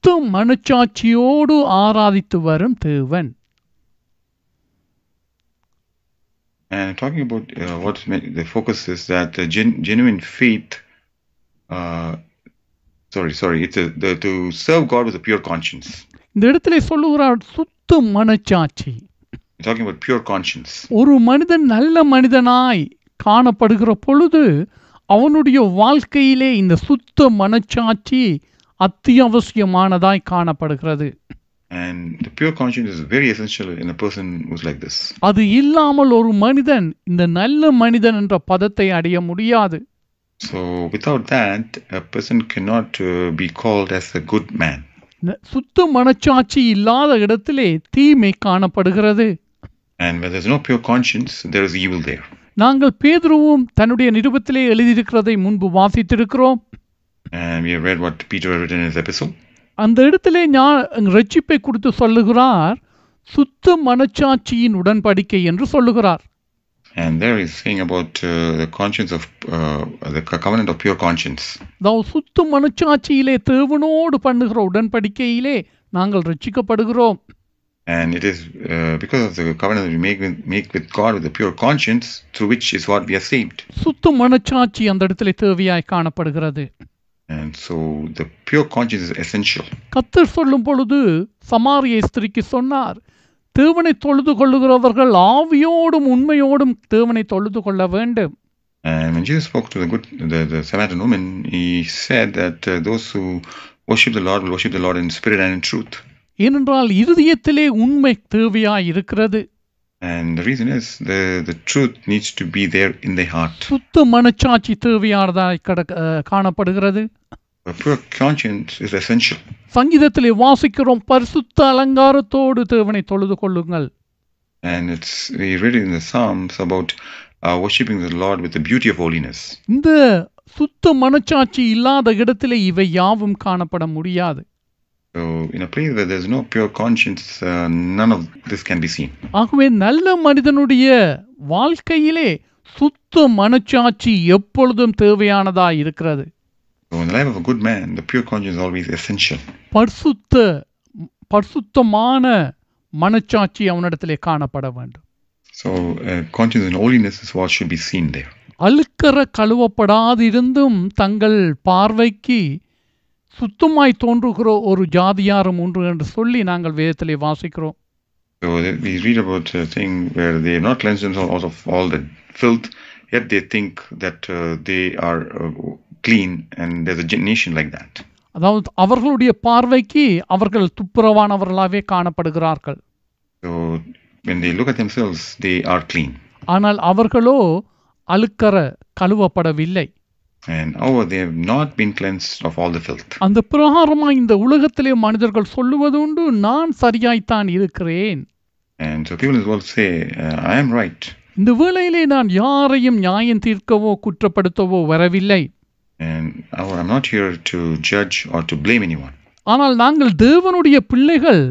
Speaker 1: சுத்த மனச்சாட்சியோடு ஆராதித்து வரும் தேவன்
Speaker 2: And talking about uh, what's ma- the focus is that the gen- genuine faith, uh, sorry, sorry, it's a, the, to serve God with a pure conscience.
Speaker 1: இந்த இடத்திலே சொல்லுகிறார் சுத்த மனச்சாட்சி
Speaker 2: talking about pure conscience.
Speaker 1: ஒரு மனிதன் நல்ல மனிதனாய் காணப்படுகிற பொழுது அவனுடைய வாழ்க்கையிலே இந்த சுத்த மனச்சாட்சி அத்தியாவசியமானதாய் காணப்படுகிறது
Speaker 2: And the pure conscience is very essential in a person who's like this.
Speaker 1: அது இல்லாமல் ஒரு மனிதன் இந்த நல்ல மனிதன் என்ற பதத்தை அடைய முடியாது
Speaker 2: So without that, a person cannot uh, be called as a good man.
Speaker 1: ந- சுத்த மனச்சாட்சி இல்லாத இடத்திலே தீமை காணப்படுகிறது
Speaker 2: And when there's no pure conscience, there is evil there.
Speaker 1: நாங்கள் பேதுருவும் தன்னுடைய நிருபத்திலே எழுதியிருக்கிறதை முன்பு வாசித்திருக்கிறோம்
Speaker 2: And we have read what Peter had written in his epistle.
Speaker 1: அந்த இடத்திலே ஞா- ரட்சிப்பை குறித்து சொல்லுகிறார் சுத்த மனச்சாட்சியின் உடன்படிக்கை என்று சொல்லுகிறார்
Speaker 2: And there he's saying about uh, the conscience of uh, the co- covenant of pure conscience.
Speaker 1: அதாவது சுத்த மனச்சாட்சியிலே தேவனோடு பண்ணுகிற உடன்படிக்கையிலே நாங்கள் ரட்சிக்கப்படுகிறோம்
Speaker 2: And it is uh, because of the covenant that we make with, make with God with a pure conscience, through which is what we are saved.
Speaker 1: சுத்த மனச்சாட்சி அந்த இடத்திலே தேவையாய் காணப்படுகிறது
Speaker 2: And so the pure conscience is essential.
Speaker 1: கத்தர் சொல்லும் பொழுது சமாரிய ஸ்திரிக்கு சொன்னார் தேவனை தொழுது கொள்ளுகிறவர்கள் ஆவியோடும் உண்மையோடும் தேவனை தொழுது கொள்ள வேண்டும்
Speaker 2: And when Jesus spoke to the good, the, the Samaritan woman, he said that uh, those who worship the Lord will worship the Lord in spirit and in truth.
Speaker 1: ஏனென்றால் இருதயத்திலே உண்மை தேவையாய் இருக்கிறது
Speaker 2: And the reason is the, the truth needs to be there in the heart.
Speaker 1: சுத்த மனச்சாட்சி தேவையானதாய் காணப்படுகிறது
Speaker 2: A pure conscience is essential.
Speaker 1: சங்கீதத்திலே வாசிக்கிறோம் பரிசுத்த அலங்காரத்தோடு தேவனை தொழுது கொள்ளுங்கள்
Speaker 2: And it's we read in the Psalms about uh, worshiping the Lord with the beauty of holiness.
Speaker 1: இந்த சுத்த மனச்சாட்சி இல்லாத இடத்திலே இவை யாவும் காணப்பட முடியாது
Speaker 2: So in a place where there's no pure conscience, uh, none of this can be seen.
Speaker 1: ஆகவே நல்ல மனிதனுடைய வாழ்க்கையிலே சுத்த மனச்சாட்சி எப்பொழுதும் தேவையானதாய் இருக்கிறது
Speaker 2: So in the life of a good man, the pure conscience is always essential.
Speaker 1: பரிசுத்த பரிசுத்தமான மனச்சாட்சி அவனிடத்திலே காணப்பட வேண்டும்
Speaker 2: So uh, conscience and holiness is what should be seen there.
Speaker 1: அழுக்கற கழுவப்படாதிருந்தும் தங்கள் பார்வைக்கு சுத்தமாய் தோன்றுகிற ஒரு ஜாதியாரும் உண்டு என்று சொல்லி நாங்கள் வேதத்திலே வாசிக்கிறோம்
Speaker 2: So we read about a thing where they have not cleansed themselves out of all the filth, yet they think that uh, they are uh, clean, and there's a nation like that.
Speaker 1: அதாவது அவர்களுடைய பார்வைக்கு அவர்கள் துப்புரவானவர்களாகவே காணப்படுகிறார்கள்
Speaker 2: So when they look at themselves, they are clean.
Speaker 1: ஆனால் அவர்களோ அழுக்கற கழுவப்படவில்லை
Speaker 2: And however, they have not been cleansed of all the filth.
Speaker 1: அந்த பிரகாரமாய் இந்த உலகத்திலே மனிதர்கள் சொல்லுவது உண்டு நான் சரியாய்த்தான் இருக்கிறேன்
Speaker 2: And so people in world say, uh, I am right.
Speaker 1: இந்த வேளையிலே நான் யாரையும் நியாயம் தீர்க்கவோ குற்றப்படுத்தவோ வரவில்லை
Speaker 2: And however, I'm not here to judge or to blame anyone.
Speaker 1: ஆனால் நாங்கள் தேவனுடைய பிள்ளைகள்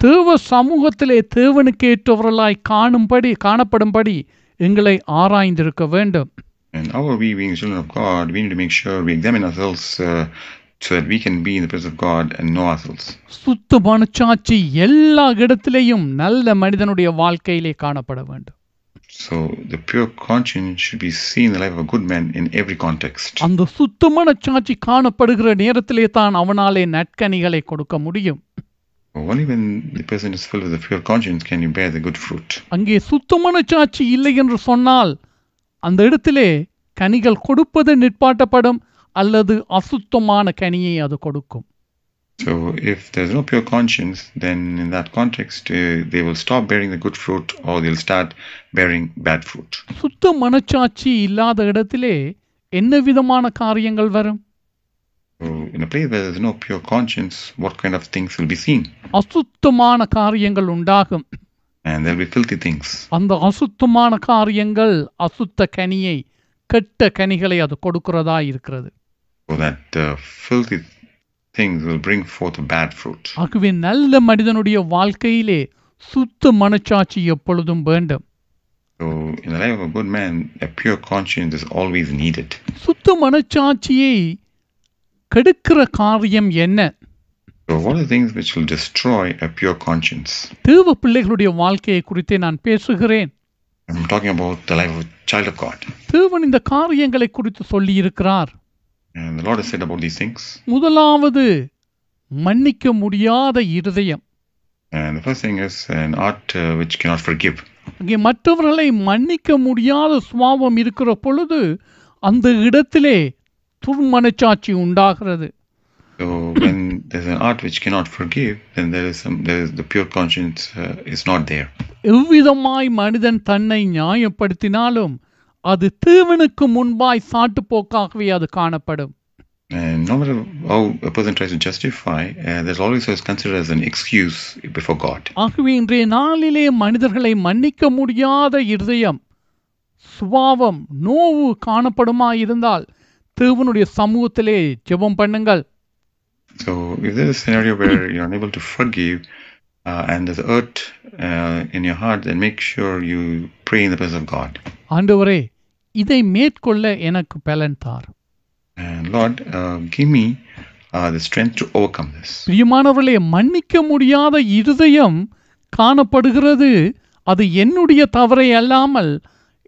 Speaker 1: தேவ சமூகத்திலே தேவனுக்கு ஏற்றவர்களாய் காணும்படி காணப்படும்படி எங்களை ஆராய்ந்திருக்க வேண்டும்
Speaker 2: And however, we being children of God, we need to make sure we examine ourselves uh, so that we can be in the presence of God and know ourselves.
Speaker 1: சுத்த மனச்சாட்சி எல்லா இடத்திலேயும் நல்ல மனிதனுடைய வாழ்க்கையிலே காணப்பட வேண்டும்
Speaker 2: So the pure conscience should be seen in the life of a good man in every context.
Speaker 1: அந்த சுத்த மனச்சாட்சி காணப்படுகிற நேரத்திலே தான் அவனாலே நற்கனிகளை கொடுக்க முடியும்
Speaker 2: Only when the person is filled with the pure conscience can you bear the good fruit.
Speaker 1: அங்கே சுத்த மனச்சாட்சி இல்லை என்று சொன்னால் அந்த இடத்திலே கனிகள் கொடுப்பது நிற்பாட்டப்படும் அல்லது அசுத்தமான கனியை அது கொடுக்கும்
Speaker 2: So if there's no pure conscience, then in that context, uh, they will stop bearing the good fruit or they'll start bearing bad fruit.
Speaker 1: சுத்த மனச்சாட்சி இல்லாத இடத்திலே என்ன விதமான காரியங்கள் வரும்
Speaker 2: So in a place where there's no pure conscience, what kind of things will be seen?
Speaker 1: அசுத்தமான காரியங்கள் உண்டாகும்
Speaker 2: And there'll be filthy things.
Speaker 1: அந்த அசுத்தமான காரியங்கள் அசுத்த கனியை கெட்ட கனிகளை அது கொடுக்கிறதா இருக்கிறது
Speaker 2: So that the filthy things will bring forth bad fruit.
Speaker 1: ஆகவே நல்ல மனிதனுடைய வாழ்க்கையிலே சுத்த மனச்சாட்சி எப்பொழுதும் வேண்டும்
Speaker 2: So in the life of a good man, a pure conscience is always needed.
Speaker 1: சுத்த மனச்சாட்சியை கெடுக்கிற காரியம் என்ன
Speaker 2: So what are the things which will destroy a pure conscience?
Speaker 1: தேவ பிள்ளைகளுடைய வாழ்க்கையை குறித்தே நான் பேசுகிறேன்
Speaker 2: I'm talking about the life of a child of God.
Speaker 1: தேவன் இந்த காரியங்களை குறித்து சொல்லியிருக்கிறார்
Speaker 2: And the Lord has said about these things.
Speaker 1: முதலாவது மன்னிக்க முடியாத இருதயம்
Speaker 2: And the first thing is an heart uh, which cannot forgive.
Speaker 1: அங்கே மற்றவர்களை மன்னிக்க முடியாத சுவாபம் இருக்கிற பொழுது அந்த இடத்திலே துர்மனச்சாட்சி உண்டாகிறது
Speaker 2: So when there's an heart which cannot forgive, then there is some there is the pure conscience uh, is not there.
Speaker 1: எவ்விதமாய் மனிதன் தன்னை நியாயப்படுத்தினாலும் அது தேவனுக்கு முன்பாய் சாட்டுப்போக்காகவே அது காணப்படும்
Speaker 2: And no matter how a person tries to justify, uh, there's always considered as an excuse before God.
Speaker 1: ஆகவே இன்றைய நாளிலே மனிதர்களை மன்னிக்க முடியாத இருதயம் சுபாவம் நோவு காணப்படுமா இருந்தால் தேவனுடைய சமூகத்திலே ஜெபம் பண்ணுங்கள்
Speaker 2: So if there's a scenario where you're unable to forgive uh, and there's hurt uh, in your heart, then make sure you pray in the presence of God.
Speaker 1: ஆண்டவரே இதை மேற்கொள்ள எனக்கு பலன் தார்
Speaker 2: And Lord, uh, give me uh, the strength to overcome this.
Speaker 1: பிரியமானவர்களே மன்னிக்க முடியாத இருதயம் காணப்படுகிறது அது என்னுடைய தவறை அல்லாமல்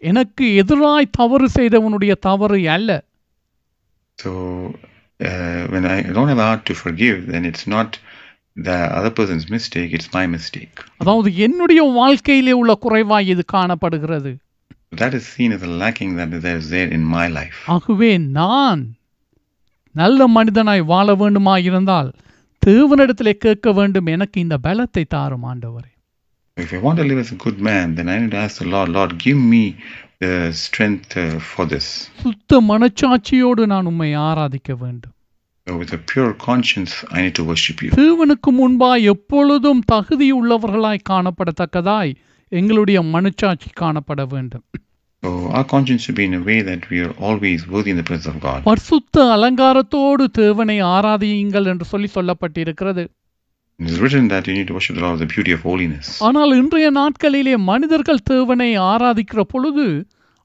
Speaker 1: எனக்கு எதிராய் தவறு செய்தவனுடைய தவறு அல்ல
Speaker 2: So uh, when I don't have a heart to forgive, then it's not the other person's mistake, it's my mistake.
Speaker 1: அதாவது என்னுடைய வாழ்க்கையிலே உள்ள குறைவாய் இது காணப்படுகிறது
Speaker 2: That is seen as a lacking that is there in my life.
Speaker 1: ஆகவே நான் நல்ல மனிதனாய் வாழ வேண்டுமா இருந்தால் தேவனிடத்திலே கேட்க வேண்டும் எனக்கு இந்த பலத்தை தாரும் ஆண்டவரே
Speaker 2: If I want to live as a good man, then I need to ask the Lord, Lord, give me the strength uh, for this.
Speaker 1: சுத்த மனச்சாட்சியோடு நான் உம்மை ஆராதிக்க வேண்டும்
Speaker 2: So with a pure conscience, I need to worship you.
Speaker 1: தேவனுக்கு முன்பாய் எப்பொழுதும் தகுதி உள்ளவர்களாய் காணப்படத்தக்கதாய் எங்களுடைய மனச்சாட்சி காணப்பட வேண்டும்
Speaker 2: So our conscience should be in a way that we are always worthy in the presence of God.
Speaker 1: பரிசுத்த அலங்காரத்தோடு தேவனை ஆராதியுங்கள் என்று சொல்லி சொல்லப்பட்டிருக்கிறது
Speaker 2: It is written that you need to worship the Lord with the beauty of holiness.
Speaker 1: ஆனால் இன்றைய நாட்களிலே மனிதர்கள் தேவனை ஆராதிக்கிற பொழுது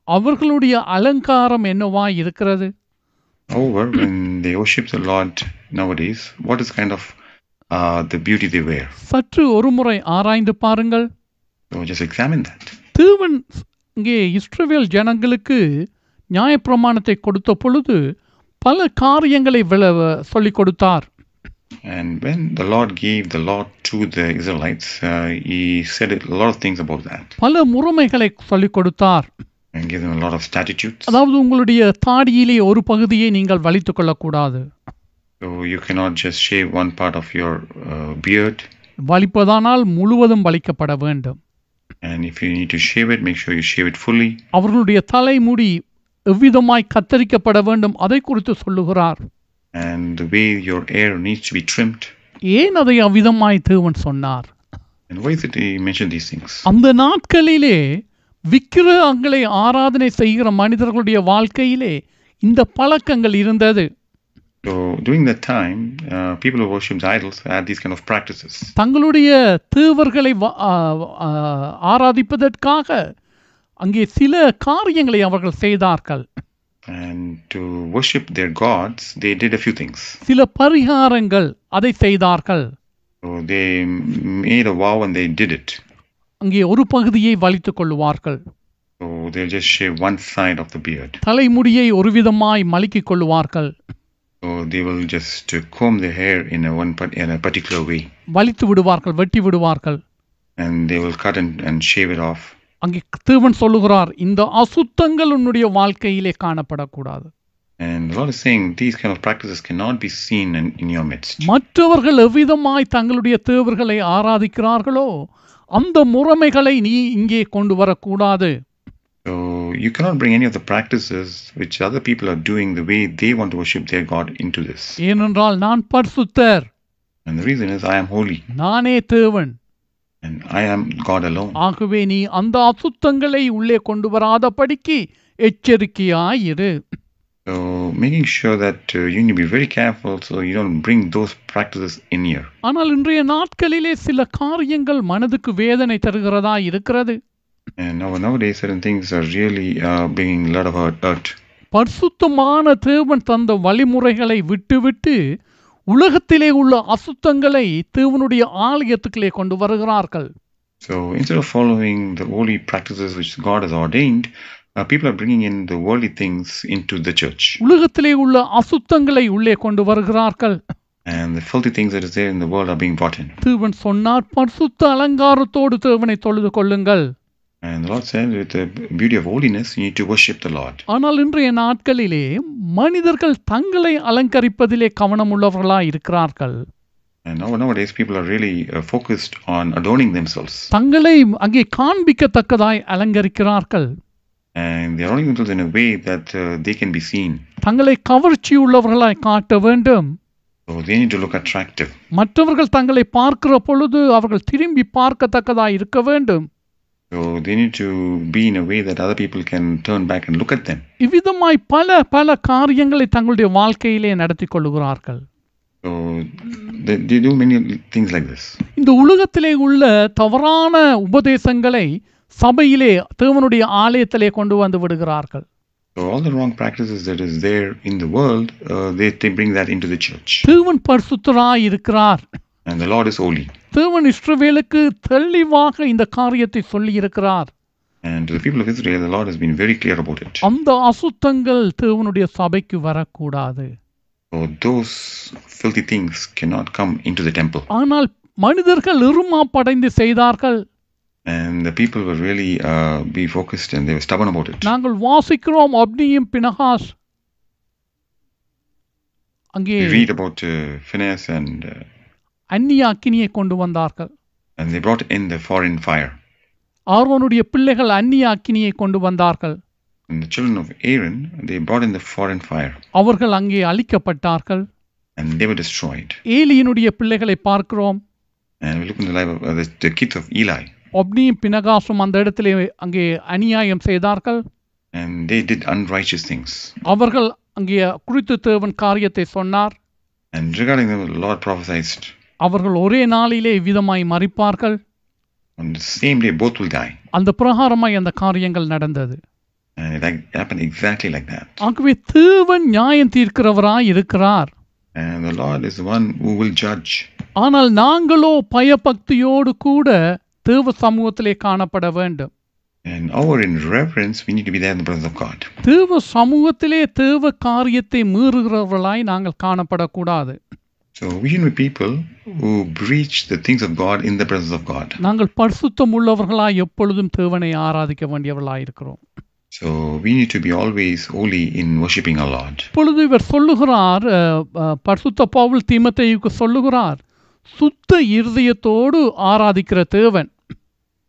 Speaker 1: அவர்களுடைய அலங்காரம் என்னவாய் இருக்கிறது
Speaker 2: However, when they worship the Lord nowadays, what is kind of uh, the beauty they wear?
Speaker 1: சற்று ஒருமுறை ஆராய்ந்து பாருங்கள்
Speaker 2: So just examine that.
Speaker 1: தேவன் இங்கே இஸ்ரவேல் ஜனங்களுக்கு நியாயப்பிரமாணத்தை கொடுத்த பொழுது பல காரியங்களை சொல்லிக் கொடுத்தார்
Speaker 2: And when the Lord gave the law to the Israelites, uh, He said a lot of things about that
Speaker 1: பல முறைமைகளை சொல்லிக் கொடுத்தார்
Speaker 2: and gave them a lot of statutes.
Speaker 1: அதாவது உங்களுடைய தாடியிலே ஒரு பகுதியை நீங்கள் வலித்துக் கொள்ளக்கூடாது
Speaker 2: So you cannot just shave one part of your uh, beard,
Speaker 1: வலிப்பதானால் முழுவதும் வலிக்கப்பட வேண்டும்
Speaker 2: and if you need to shave it, make sure you shave it fully.
Speaker 1: அவர்களுடைய தலைமுடி எவ்விதமாய் கத்தரிக்கப்பட வேண்டும் அதை குறித்து சொல்லுகிறார்
Speaker 2: And the way your hair needs to be trimmed.
Speaker 1: ஏன் அதை அவ்விதமாய் தேவன் சொன்னார்
Speaker 2: And why did He mention these things?
Speaker 1: அந்த நாட்களிலே விக்கிரகங்களை ஆராதனை செய்கிற மனிதர்களுடைய வாழ்க்கையிலே இந்த பழக்கங்கள் இருந்தது
Speaker 2: So during that time, uh, people who worshipped idols had these kind of practices.
Speaker 1: தங்களுடைய தேவர்களை ஆராதிப்பதற்காக அங்கே சில காரியங்களை அவர்கள் செய்தார்கள்
Speaker 2: And to worship their gods, they did a few things.
Speaker 1: சில பரிகாரங்கள் அதை செய்தார்கள்
Speaker 2: So they made a vow and they did it.
Speaker 1: அங்கே ஒரு பகுதியை வலித்துக் கொள்வார்கள்
Speaker 2: So they'll just shave one side of the beard.
Speaker 1: தலைமுடியை ஒரு விதமாய் மலிக்கிக் கொள்வார்கள்
Speaker 2: So they will just uh, comb their hair in a one part, in a particular way,
Speaker 1: வலித்து விடுவார்கள் வெட்டி விடுவார்கள்
Speaker 2: and they will cut and, and shave it off.
Speaker 1: அங்கே தேவன் சொல்லுகிறார் இந்த அசுத்தங்கள் உன்னுடைய வாழ்க்கையிலே காணப்படக்கூடாது
Speaker 2: And the Lord is saying these kind of practices cannot be seen in, in your midst.
Speaker 1: மற்றவர்கள் எவ்விதமாய் தங்களுடைய தேவர்களை ஆராதிக்கிறார்களோ அந்த முறைமைகளை நீ இங்கே கொண்டு வரக்கூடாது
Speaker 2: So you cannot bring any of the practices which other people are doing the way they want to worship their God into this.
Speaker 1: ஏனென்றால் நான் பரிசுத்தர்
Speaker 2: And the reason is I am holy
Speaker 1: நானே தேவன் ஆகவே நீ அந்த அசுத்தங்களை உள்ளே கொண்டு வராதபடிக்கு எச்சரிக்கையாயிரு
Speaker 2: So making sure that uh, you need to be very careful so you don't bring those practices in here.
Speaker 1: ஆனால் இன்றைய நாட்களிலே சில காரியங்கள் மனதுக்கு வேதனை தருகிறதா இருக்கிறது
Speaker 2: And now, nowadays, certain things are really uh, bringing a lot of hurt. hurt.
Speaker 1: பரிசுத்தமான தேவன் தந்த வழிமுறைகளை விட்டுவிட்டு உலகத்திலே உள்ள அசுத்தங்களை தேவனுடைய ஆலயத்துக்குள்ளே கொண்டு வருகிறார்கள்
Speaker 2: So instead of following the holy practices which God has ordained, uh, people are bringing in the worldly things into the church.
Speaker 1: உலகத்திலே உள்ள அசுத்தங்களை உள்ளே கொண்டு வருகிறார்கள்
Speaker 2: And the filthy things that is there in the world are being brought in.
Speaker 1: தேவன் சொன்னார் பரிசுத்த அலங்காரத்தோடு தேவனை தொழுது கொள்ளுங்கள்
Speaker 2: And the Lord said, with the beauty of holiness, you need to worship the Lord.
Speaker 1: ஆனால் இன்றைய நாட்களிலே மனிதர்கள் தங்களை அலங்கரிப்பதிலே கவனம் உள்ளவர்களாய் இருக்கிறார்கள்
Speaker 2: And now, nowadays, people are really uh, focused on adorning themselves.
Speaker 1: தங்களை அங்கே காண்பிக்கத்தக்கதாய் அலங்கரிக்கிறார்கள்
Speaker 2: And they're adorning themselves in a way that uh, they can be seen.
Speaker 1: தங்களை கவர்ச்சி உள்ளவர்களாய் காட்ட வேண்டும்
Speaker 2: So they need to look attractive.
Speaker 1: மற்றவர்கள் தங்களை பார்க்கிற பொழுது அவர்கள் திரும்பி பார்க்கத்தக்கதாய் இருக்க வேண்டும்
Speaker 2: So they need to be in a way that other people can turn back and look at them.
Speaker 1: இவ்விதமாய் பல பல காரியங்களை தங்களுடைய வாழ்க்கையிலே நடத்தி கொள்ளுகிறார்கள்
Speaker 2: So they, they do many things like this.
Speaker 1: இந்த உலகத்திலே உள்ள தவறான உபதேசங்களை சபையிலே தேவனுடைய ஆலயத்திலே கொண்டு வந்து விடுகிறார்கள்
Speaker 2: So all the wrong practices that is there in the world, uh, they, they bring that into the church.
Speaker 1: தேவன் பரிசுத்தராய் இருக்கிறார்
Speaker 2: And the Lord is holy.
Speaker 1: தேவன் இஸ்ரவேலுக்கு தெளிவாக இந்த காரியத்தை சொல்லி இருக்கிறார்
Speaker 2: And to the people of Israel, the Lord has been very clear about it.
Speaker 1: அந்த அசுத்தங்கள் தேவனுடைய சபைக்கு வரக்கூடாது
Speaker 2: So those filthy things cannot come into the temple.
Speaker 1: ஆனால் மனிதர்கள் இருமாப்படைந்து செய்தார்கள்
Speaker 2: And the people were really uh, be focused and they were stubborn about it.
Speaker 1: நாங்கள் வாசிக்கிறோம் அப்னியும் பினகாஸ் அங்கே
Speaker 2: We read about uh, Phineas and uh,
Speaker 1: அந்நிய அக்கினியை கொண்டு வந்தார்கள்
Speaker 2: and they brought in the foreign fire.
Speaker 1: ஆரோனுடைய பிள்ளைகள் அந்நிய அக்கினியை கொண்டு வந்தார்கள்
Speaker 2: And the children of Aaron, they brought in the foreign fire
Speaker 1: அவர்கள் அங்கே அழிக்கப்பட்டார்கள்
Speaker 2: and they were destroyed.
Speaker 1: ஏலியினுடைய பிள்ளைகளை பார்க்கிறோம்
Speaker 2: And we look in the life of uh, the, the kids of Eli,
Speaker 1: ஒப்னியும் பினகாசும் அந்த இடத்திலே அங்கே அநியாயம் செய்தார்கள்
Speaker 2: and they did unrighteous things.
Speaker 1: அவர்கள் அங்கே குறித்து தேவன் காரியத்தை சொன்னார்
Speaker 2: And regarding them, the Lord prophesied,
Speaker 1: அவர்கள் ஒரே நாளிலே விதமாய் மறிப்பார்கள்
Speaker 2: on the same day both will die.
Speaker 1: அந்த பிரகாரமாய் அந்த காரியங்கள் நடந்தது
Speaker 2: And it like, happened exactly like that.
Speaker 1: ஆகவே தேவன் நியாயம் தீர்க்கிறவராய் இருக்கிறார்
Speaker 2: And the Lord is the one who will judge.
Speaker 1: ஆனால் நாங்களோ பயபக்தியோடு கூட தேவ சமூகத்திலே காணப்பட வேண்டும்
Speaker 2: And our in reverence, we need to be there in the presence of God.
Speaker 1: தேவ சமூகத்திலே தேவ காரியத்தை மீறுகிறவர்களாய் நாங்கள் காணப்படக்கூடாது
Speaker 2: So we should be people who breach the things of God in the presence of God.
Speaker 1: நாங்கள் பரிசுத்தம் உள்ளவர்களாய் எப்பொழுதும் தேவனை ஆராதிக்க வேண்டியவர்களாய் இருக்கிறோம்
Speaker 2: So we need to be always holy in worshiping our Lord.
Speaker 1: இப்பொழுது இவர் சொல்லுகிறார் அஹ், அஹ், பரிசுத்த பவுல் தீமத்தையுக்கு சொல்லுகிறார் சுத்த இருதயத்தோடு ஆராதிக்கிற தேவன்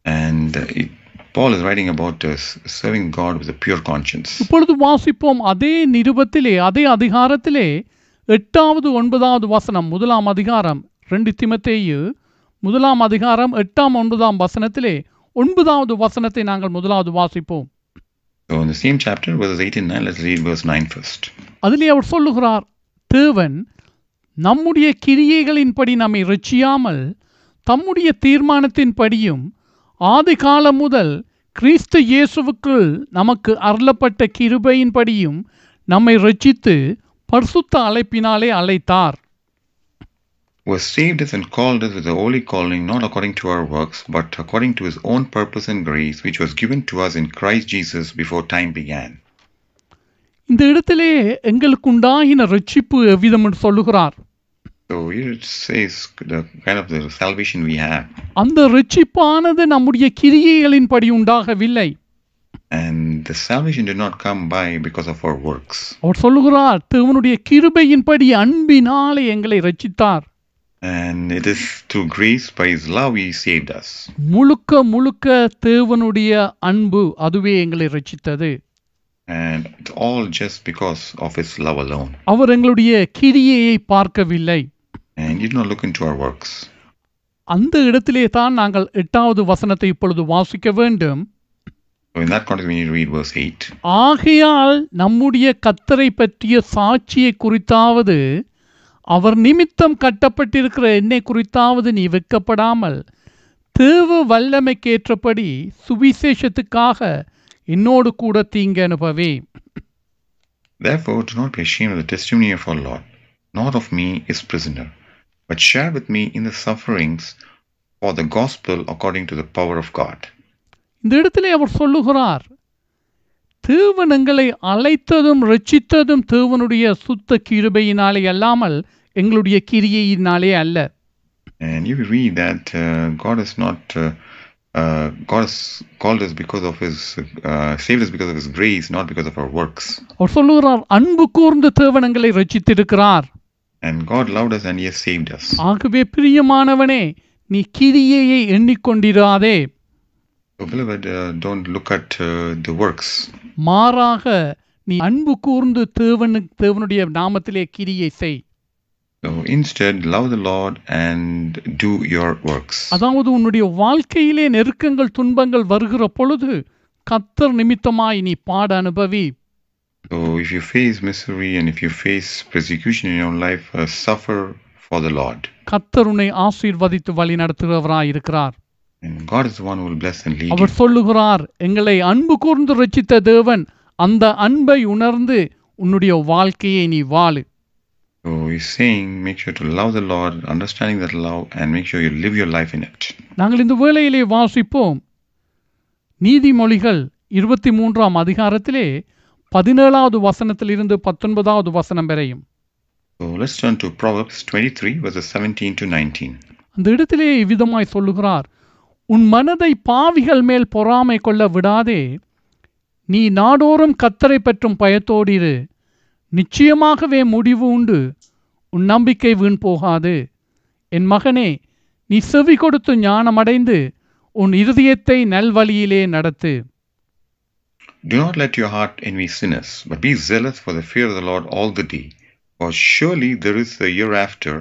Speaker 2: And uh, it, Paul is writing about uh, s- serving God with a pure conscience.
Speaker 1: இப்பொழுது வாசிப்போம் அதே நிருபத்திலே அதே அதிகாரத்திலே எட்டாவது ஒன்பதாவது வசனம் முதலாம் அதிகாரம் ரெண்டு திமத்தேயு முதலாம் அதிகாரம் எட்டாம் ஒன்பதாம் வசனத்திலே ஒன்பதாவது வசனத்தை நாங்கள் முதலாவது வாசிப்போம்
Speaker 2: So in the same chapter, verses 8 and 9, let's read verse 9 first.
Speaker 1: அதிலே அவர் சொல்லுகிறார் தேவன் நம்முடைய கிரியைகளின்படி நம்மை ரட்சியாமல் தம்முடைய தீர்மானத்தின்படியும் ஆதி காலம் முதல் கிறிஸ்து இயேசுவுக்குள் நமக்கு அருளப்பட்ட கிருபையின்படியும் நம்மை ரட்சித்து பரிசுத்த அழைப்பினாலே அழைத்தார்
Speaker 2: Who has saved us and called us with a holy calling, not according to our works, but according to his own purpose and grace, which was given to us in Christ Jesus before time began.
Speaker 1: இந்த இடத்திலே எங்களுக்கு உண்டாகின ரட்சிப்பு எவ்விதம் என்று சொல்லுகிறார்
Speaker 2: So here it says the kind of the salvation we have.
Speaker 1: அந்த ரட்சிப்பானது நம்முடைய கிரியைகளின்படி உண்டாகவில்லை
Speaker 2: And the salvation did not come by because of our works.
Speaker 1: அவர் சொல்லுகிறார் தேவனுடைய கிருபையின்படி அன்பினாலே எங்களை ரட்சித்தார்
Speaker 2: And it is through grace, by his love, he saved us.
Speaker 1: முழுக்க முழுக்க தேவனுடைய அன்பு அதுவே எங்களை ரட்சித்தது
Speaker 2: And it's all just because of his love alone.
Speaker 1: அவர் எங்களுடைய கிரியையை பார்க்கவில்லை
Speaker 2: And he did not look into our works.
Speaker 1: அந்த இடத்திலே தான் நாங்கள் எட்டாவது வசனத்தை இப்பொழுது வாசிக்க வேண்டும்
Speaker 2: So in that context, we need to read verse 8.
Speaker 1: ஆகையால் நம்முடைய கத்தரை பற்றிய சாட்சியை குறித்தாவது அவர் நிமித்தம் கட்டப்பட்டிருக்கிற என்னை குறித்தாவது நீ வெட்கப்படாமல் தேவ வல்லமைக்கேற்றபடி சுவிசேஷத்துக்காக என்னோடு கூட தீங்கு அனுபவே
Speaker 2: Therefore, do not be ashamed of the testimony of our Lord, not of me, his prisoner, but share with me in the sufferings for the gospel according to the power of God.
Speaker 1: இந்த இடத்திலே அவர் சொல்லுகிறார் தேவன் எங்களை அழைத்ததும் ரட்சித்ததும் தேவனுடைய சுத்த கிருபையினாலே அல்லாமல் எங்களுடைய கிரியையினாலே அல்ல
Speaker 2: And you will read that uh, God is not, uh, uh, God has called us because of His, uh, saved us because of His grace, not because of our works.
Speaker 1: அவர் சொல்லுகிறார் அன்பு கூர்ந்து தேவன் எங்களை ரட்சித்திருக்கிறார்
Speaker 2: And God loved us and He has saved us.
Speaker 1: ஆகவே பிரியமானவனே நீ கிரியையை எண்ணிக்கொண்டிராதே
Speaker 2: uh, don't look at uh, the works.
Speaker 1: மாறாக நீ அன்பு கூர்ந்து தேவனுக்கு தேவனுடைய நாமத்திலே கிரியை செய்
Speaker 2: So, instead, love the Lord and do your works.
Speaker 1: அதாவது உன்னுடைய வாழ்க்கையிலே நெருக்கங்கள் துன்பங்கள் வருகிற பொழுது கத்தர் நிமித்தமாய் நீ பாட அனுபவி
Speaker 2: So, if you face misery and if you face persecution in your life, uh, suffer for the Lord.
Speaker 1: கத்தர் உன்னை ஆசீர்வதித்து வழி நடத்துகிறவராய் இருக்கிறார் அவர் சொல்லுகிறார் எங்களை அன்பு கூர்ந்து ரட்சித்த தேவன் அந்த அன்பை உணர்ந்து உன்னுடைய வாழ்க்கையை நீ வாழு
Speaker 2: So, He's saying, make sure to love the Lord, understanding that love, and make sure you live your life in it.
Speaker 1: நாங்கள் இந்த வேளையிலே வாசிப்போம் நீதிமொழிகள் இருபத்தி மூன்றாம் அதிகாரத்திலே பதினேழாவது வசனத்திலிருந்து பத்தொன்பதாவது வசனம் வரையும்
Speaker 2: So let's turn to Proverbs 23, verses 17 to 19.
Speaker 1: அந்த இடத்திலே இவ்விதமாய் சொல்லுகிறார் உன் மனதை பாவிகள் மேல் பொறாமை கொள்ள விடாதே நீ நாடோறும் கத்தரை பற்றும் பயத்தோடிரு நிச்சயமாகவே முடிவு உண்டு உன் நம்பிக்கை வீண் போகாது என் மகனே நீ செவி கொடுத்து ஞானமடைந்து உன் இருதயத்தை நல்வழியிலே நடத்து
Speaker 2: Do not let your heart envy sinners, but be zealous for the fear of the Lord all the day. For surely there is a year after,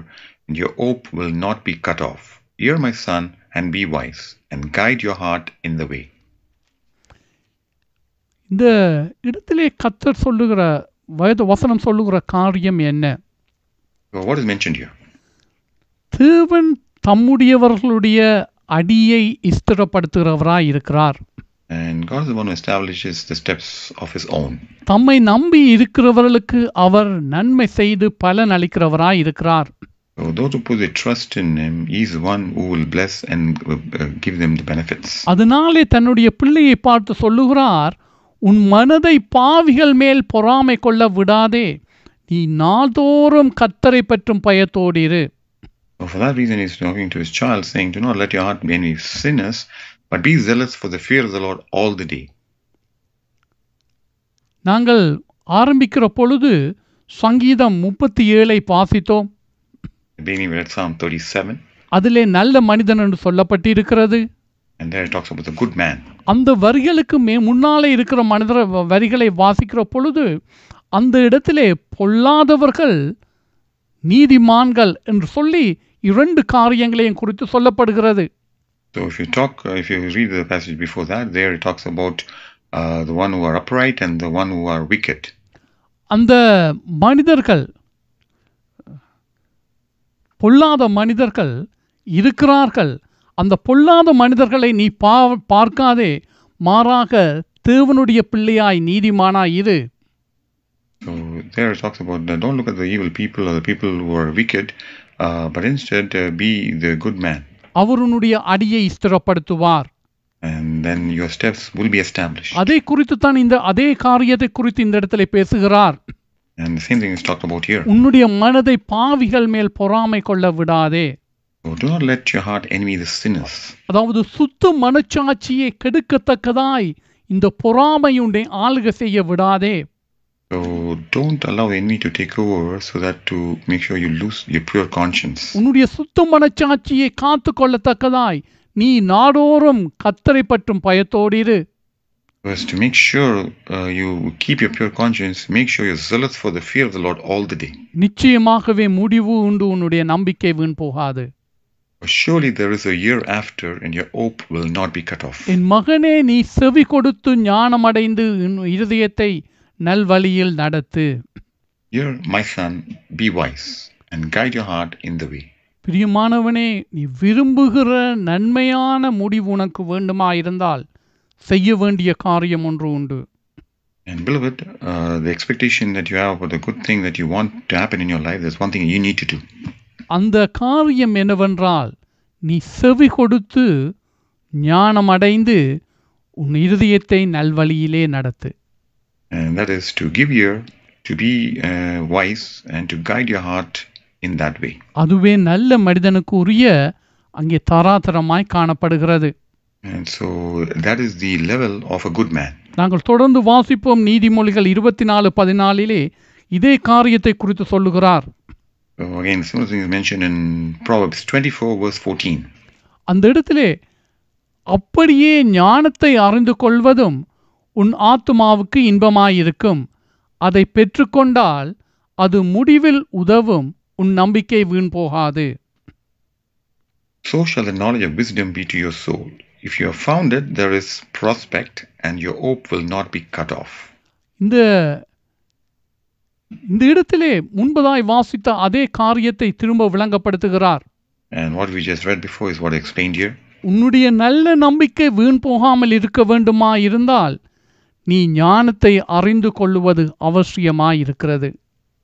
Speaker 2: and your hope will not be cut off. Hear, my son, and be wise, and guide your heart in the way.
Speaker 1: இந்த இடத்திலே கத்தர் சொல்லுகிற வயது வசனம் சொல்லுகிற காரியம் என்ன
Speaker 2: what is mentioned here?
Speaker 1: தேவன் தம்முடையவர்களுடைய அடியை ஸ்திரப்படுத்துகிறவராய் இருக்கிறார்
Speaker 2: And God is the one who establishes the steps of his own.
Speaker 1: தம்மை நம்பி இருக்கிறவர்களுக்கு அவர் நன்மை செய்து பலன் அளிக்கிறவராய் இருக்கிறார்
Speaker 2: those who put their trust in him, is one who will bless and uh, uh, give them the benefits.
Speaker 1: அதனாலே தன்னுடைய பிள்ளையை பார்த்து சொல்லுகிறார் உன் மனதை பாவிகள் மேல் பொறாமை கொள்ள விடாதே நீ நாள்தோறும் கத்தரை பற்றும் பயத்தோடிரு
Speaker 2: So for that reason, he's talking to his child, saying, Do not let your heart be of sinners, but be zealous for the fear of the Lord all the day.
Speaker 1: நாங்கள் ஆரம்பிக்கிற பொழுது சங்கீதம் முப்பத்தி ஏழை வாசித்தோம்
Speaker 2: Beginning with Psalm 37,
Speaker 1: அதிலே நல்ல மனிதன் என்று சொல்லப்பட்டிருக்கிறது
Speaker 2: and there it talks about the good man.
Speaker 1: அந்த வரிகளுக்கு மே முன்னாலே இருக்கிற மனிதர் வரிகளை வாசிக்கிற பொழுது அந்த இடத்திலே பொல்லாதவர்கள் நீதிமான்கள் என்று சொல்லி இரண்டு காரியங்களையும் குறித்து சொல்லப்படுகிறது
Speaker 2: So if you talk, uh, if you read the passage before that, there it talks about uh, the one who are upright and the one who are wicked.
Speaker 1: அந்த மனிதர்கள் பொல்லாத மனிதர்கள் இருக்கிறார்கள் அந்த பொல்லாத மனிதர்களை நீ பா பார்க்காதே மாறாக தேவனுடைய பிள்ளையாய் நீதிமானாய் இரு
Speaker 2: So there it talks about uh, don't look at the evil people or the people who are wicked, uh, but instead uh, be the good man,
Speaker 1: அவருடைய அடியை ஸ்திரப்படுத்துவார்
Speaker 2: and then your steps will be established.
Speaker 1: அதை குறித்து தான் இந்த அதே காரியத்தை குறித்து இந்த இடத்துல பேசுகிறார்
Speaker 2: And the same thing is talked about here.
Speaker 1: உன்னுடைய மனதை பாவிகள் மேல் பொறாமை கொள்ள விடாதே
Speaker 2: So do not let your heart envy the sinners.
Speaker 1: அதாவது சுத்த மனச்சாட்சியை கெடுக்கத்தக்கதாய் இந்த பொறாமையுடைய ஆளுகை செய்ய விடாதே
Speaker 2: So don't allow the enemy to take over so that to make sure you lose your pure conscience.
Speaker 1: உன்னுடைய சுத்த மனச்சாட்சியை காத்து கொள்ளத்தக்கதாய் நீ நாடோறும் கத்தரை பற்றும் பயத்தோடிரு
Speaker 2: Was to make sure uh, you keep your pure conscience, make sure you're zealous for the fear of the Lord all the day.
Speaker 1: நிச்சயமாகவே முடிவு உண்டு உன்னுடைய நம்பிக்கை வீண் போகாது
Speaker 2: For surely there is a year after, and your hope will not be cut off.
Speaker 1: என் மகனே நீ செவி கொடுத்து ஞானமடைந்து உன் இருதயத்தை நல்வழியில் நடத்து
Speaker 2: Here, my son, be wise and guide your heart in the way.
Speaker 1: பிரியமானவனே நீ விரும்புகிற நன்மையான முடிவு உனக்கு வேண்டுமா இருந்தால் செய்ய வேண்டிய காரியம் ஒன்று உண்டு
Speaker 2: And beloved, uh, the expectation that you have for the good thing that you want to happen in your life, there's one thing you need to do.
Speaker 1: அந்த காரியம் என்னவென்றால் நீ செவி கொடுத்து ஞானமடைந்து உன் இருதயத்தை நல்வழியிலே நடத்து
Speaker 2: And that is to give ear, to be uh, wise, and to guide your heart in that way.
Speaker 1: அதுவே நல்ல மனிதனுக்கு உரிய அங்கே தராதரமாய் காணப்படுகிறது
Speaker 2: And so that is the level of a good man.
Speaker 1: நாங்கள் தொடர்ந்து வாசிப்போம் நீதிமொழிகள் இருபத்தி நாலு பதினாலிலே இதே காரியத்தை குறித்து சொல்லுகிறார்
Speaker 2: again, similar thing is mentioned in Proverbs 24, verse 14.
Speaker 1: அந்த இடத்திலே அப்படியே ஞானத்தை அறிந்து கொள்வதும் உன் ஆத்துமாவுக்கு இன்பமாயிருக்கும் அதை பெற்றுக்கொண்டால் அது முடிவில் உதவும் உன் நம்பிக்கை வீண் போகாது
Speaker 2: So shall the knowledge of wisdom be to your soul. If you have found it, there is prospect, and your hope will not be cut off.
Speaker 1: இந்த இந்த இடத்திலே முன்பதாய் வாசித்த அதே காரியத்தை திரும்ப விளங்கப்படுத்துகிறார்
Speaker 2: And what we just read before is what I explained here.
Speaker 1: உன்னுடைய நல்ல நம்பிக்கை வீண் போகாமல் இருக்க வேண்டுமா இருந்தால் நீ ஞானத்தை அறிந்து கொள்ளுவது அவசியமாயிருக்கிறது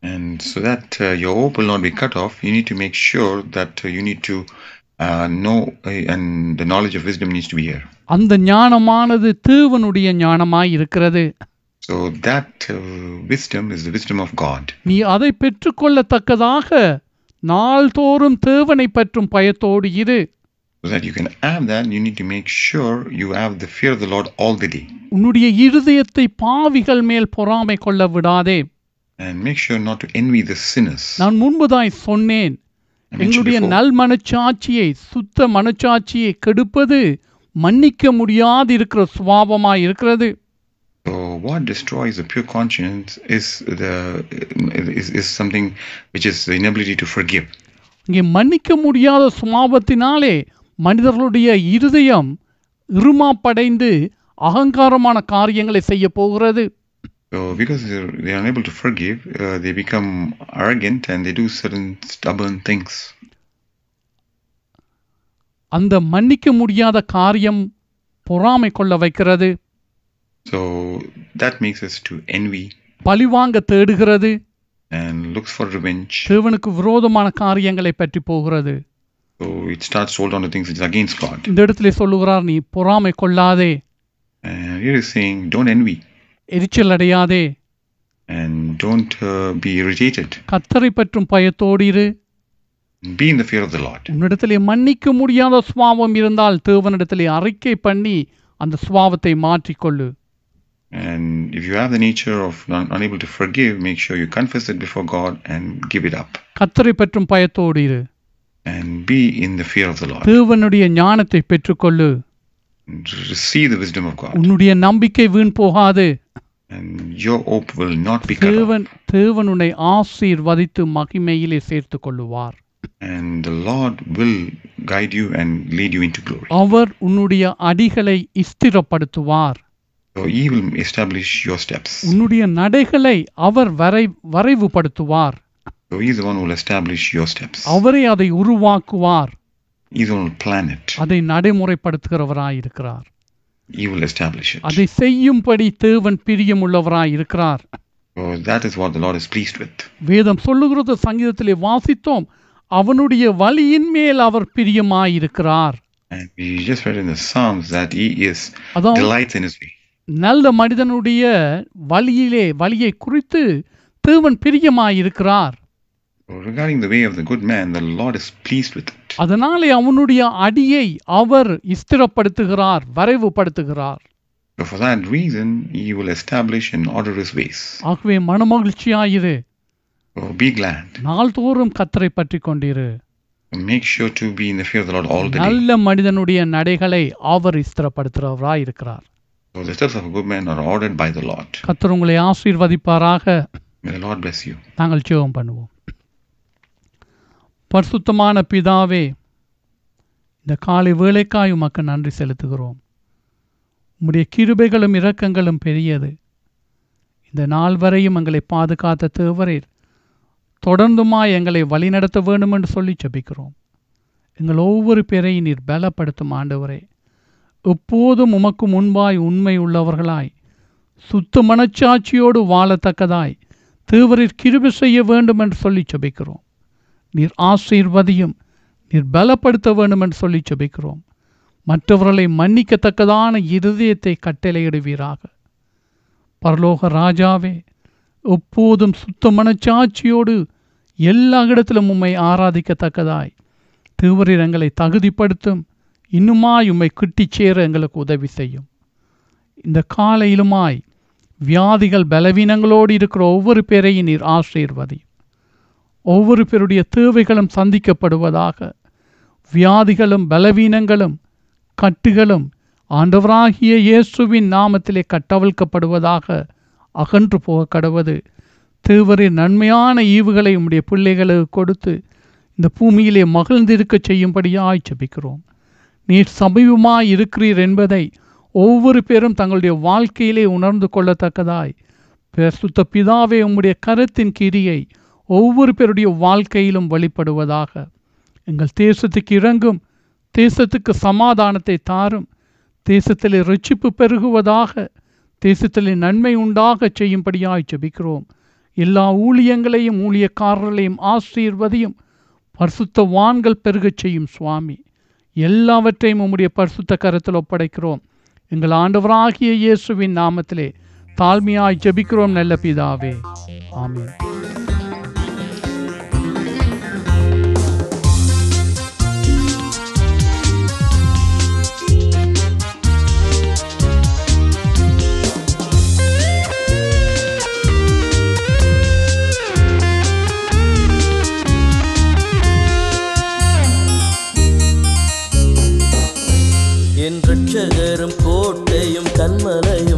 Speaker 2: And so that uh, your hope will not be cut off, you need to make sure that uh, you need to uh, know, uh, and the knowledge of wisdom needs to be here.
Speaker 1: அந்த ஞானமானது தேவனுடைய ஞானமாய் இருக்கிறது
Speaker 2: So that uh, wisdom is the wisdom of God.
Speaker 1: நீ அதை பெற்றுக்கொள்ளத்தக்கதாக நாள்தோறும் தேவனை பற்றும் பயத்தோடு இரு
Speaker 2: So that you can have that, you need to make sure you have the fear of the Lord all the day.
Speaker 1: உன்னுடைய இருதயத்தை பாவிகள் மேல் பொறாமை கொள்ள விடாதே
Speaker 2: And make sure not to envy the sinners.
Speaker 1: நான் முன்புதாய் சொன்னேன்
Speaker 2: I mentioned
Speaker 1: எங்களுடைய. நல் மனச்சாட்சியை சுத்த மனச்சாட்சியை கெடுப்பது மன்னிக்க முடியாது இருக்கிற சுவாபமாய் இருக்கிறது
Speaker 2: So what destroys a pure conscience is the is, is something which is the inability to forgive.
Speaker 1: இங்கே மன்னிக்க முடியாத சுவாபத்தினாலே மனிதர்களுடைய இருதயம் இருமாப்படைந்து அகங்காரமான காரியங்களை செய்ய போகிறது
Speaker 2: So because they're, they are unable to forgive, uh, they become arrogant and they do certain stubborn things.
Speaker 1: அந்த மன்னிக்க முடியாத காரியம் பொறாமை கொள்ள வைக்கிறது
Speaker 2: So that makes us to envy
Speaker 1: பழிவாங்க தேடுகிறது
Speaker 2: and looks for revenge.
Speaker 1: தேவனுக்கு விரோதமான காரியங்களை பற்றி போகிறது
Speaker 2: So it starts to hold on to things which is against God.
Speaker 1: இந்த இடத்துல சொல்லுகிறார் நீ பொறாமை கொள்ளாதே
Speaker 2: And here is saying, don't envy
Speaker 1: எரிச்சல் அடையாதே
Speaker 2: and don't uh, be irritated.
Speaker 1: கத்தரை பற்றும் பயத்தோடு இரு
Speaker 2: Be in the fear of the Lord.
Speaker 1: உன்னிடத்திலே மன்னிக்க முடியாத சுவாபம் இருந்தால் தேவனிடத்திலே அறிக்கை பண்ணி அந்த சுவாபத்தை மாற்றிக்கொள்ளு
Speaker 2: And if you have the nature of non- unable to forgive, make sure you confess it before God and give it up.
Speaker 1: கத்தரை பற்றும் பயத்தோடு இரு
Speaker 2: And be in the fear of the Lord.
Speaker 1: தேவனுடைய ஞானத்தை பெற்றுக்கொள்ளு உன்னுடைய நம்பிக்கை வீண் போகாது
Speaker 2: And your hope will not be cut off.
Speaker 1: தேவன் தேவன் உன்னை ஆசீர்வதித்து மகிமையிலே சேர்த்து கொள்ளுவார்
Speaker 2: And the Lord will guide you and lead you into glory.
Speaker 1: அவர் உன்னுடைய அடிகளை ஸ்திரப்படுத்துவார்
Speaker 2: So he will establish your steps.
Speaker 1: உன்னுடைய நடைகளை அவர் வரை வரைவுபடுத்துவார்
Speaker 2: So he's the one who will establish your steps.
Speaker 1: அவரே அதை உருவாக்குவார் அதை நடைமுறைப்படுத்துகிறவராய் இருக்கிறார். அதை செய்யும்படி தேவன் பிரியமுள்ளவராய் இருக்கிறார்
Speaker 2: So that is what the Lord is pleased with.
Speaker 1: வேதம் சொல்லுகிறது சங்கீதத்திலே வாசித்தோம் அவனுடைய வழியின் மேல் அவர் பிரியமாயிருக்கிறார்
Speaker 2: And we just read in the Psalms that he is
Speaker 1: அதான்
Speaker 2: delights in his way.
Speaker 1: நல்ல மனிதனுடைய வழியிலே வழியை குறித்து தேவன் பிரியமாயிருக்கிறார்
Speaker 2: regarding the way of the good man, the Lord is pleased with it.
Speaker 1: அதனாலே அவனுடைய அடியை அவர் ஸ்திரப்படுத்துகிறார் வரைவுபடுத்துகிறார்
Speaker 2: So for that reason, he will establish and order his ways.
Speaker 1: ஆகவே மனமகிழ்ச்சியாயிரு
Speaker 2: So be glad.
Speaker 1: நாள்தோறும் கத்தரை பற்றி கொண்டிரு
Speaker 2: Make sure to be in the fear of the Lord all the day.
Speaker 1: நல்ல மனிதனுடைய நடைகளை அவர் ஸ்திரப்படுத்துகிறவராய் இருக்கிறார்
Speaker 2: So the steps of a good man are ordered by the Lord.
Speaker 1: கத்தர் உங்களை ஆசீர்வதிப்பாராக
Speaker 2: May the Lord bless you.
Speaker 1: நாங்கள் ஜெபம் பண்ணுவோம் பரிசுத்தமான பிதாவே இந்த காலை வேலைக்காய் உமக்கு நன்றி செலுத்துகிறோம். உம்முடைய கிருபைகளும் இரக்கங்களும் பெரியது. இந்த நாள் வரையும் எங்களை பாதுகாத்த தேவரீர் தொடர்ந்துமா எங்களை வழிநடத்த வேண்டும் என்று சொல்லி ஜெபிக்கிறோம். எங்கள் ஒவ்வொரு பேரையும் நீர் பலப்படுத்தும் ஆண்டவரே. எப்போதும் உமக்கு முன்பாய் உண்மை உள்ளவர்களாய் சுத்த மனச்சாட்சியோடு வாழத்தக்கதாய் தேவரில் கிருபை செய்ய வேண்டும் என்று சொல்லி ஜெபிக்கிறோம். நீர் ஆசீர்வதியும் நீர் பலப்படுத்த வேண்டும் என்று சொல்லி ஜெபிக்கிறோம். மற்றவர்களை மன்னிக்கத்தக்கதான இருதயத்தை கட்டளையிடுவீராக. பரலோக ராஜாவே எப்போதும் சுத்த மனச்சாட்சியோடு எல்லா இடத்திலும் உம்மை ஆராதிக்கத்தக்கதாய். தேவரீர் எங்களை தகுதிப்படுத்தும் இன்னுமாய் உம்மை கிட்டிச் சேர எங்களுக்கு உதவி செய்யும். இந்த காலையிலுமாய் வியாதிகள் பலவீனங்களோடு இருக்கிற ஒவ்வொரு பேரையும் நீர் ஆசீர்வதி. ஒவ்வொரு பேருடைய தேவைகளும் சந்திக்கப்படுவதாக. வியாதிகளும் பலவீனங்களும் கட்டுகளும் ஆண்டவராகிய இயேசுவின் நாமத்திலே கட்டவிழ்க்கப்படுவதாக அகன்று போக கடவது. தேவரின் நன்மையான ஈவுகளை உம்முடைய பிள்ளைகளுக்கு கொடுத்து இந்த பூமியிலே மகிழ்ந்திருக்கச் செய்யும்படியாய் ஜெபிக்கிறோம். நீர் சமீபமாய் இருக்கிறீர் என்பதை ஒவ்வொரு பேரும் தங்களுடைய வாழ்க்கையிலே உணர்ந்து கொள்ளத்தக்கதாய். பிரசுத்த பிதாவே உம்முடைய கருத்தின் கிரியை ஒவ்வொரு பேருடைய வாழ்க்கையிலும் வழிபடுவதாக. எங்கள் தேசத்துக்கு இறங்கும் தேசத்துக்கு சமாதானத்தை தாரும் தேசத்தில் ரட்சிப்பு பெருகுவதாக தேசத்தில் நன்மை உண்டாக செய்யும்படியாய் ஜெபிக்கிறோம். எல்லா ஊழியங்களையும் ஊழியக்காரர்களையும் ஆசீர்வதியும் பரிசுத்த வான்கள் பெருகச் செய்யும் சுவாமி. எல்லாவற்றையும் உம்முடைய பரிசுத்த கரத்தில் ஒப்படைக்கிறோம். எங்கள் ஆண்டவராகிய இயேசுவின் நாமத்திலே தாழ்மையாய் ஜெபிக்கிறோம் நல்ல பிதாவே. ஆமீன்.
Speaker 3: என் ரட்சகரும் கோட்டையும் கண்மலையும்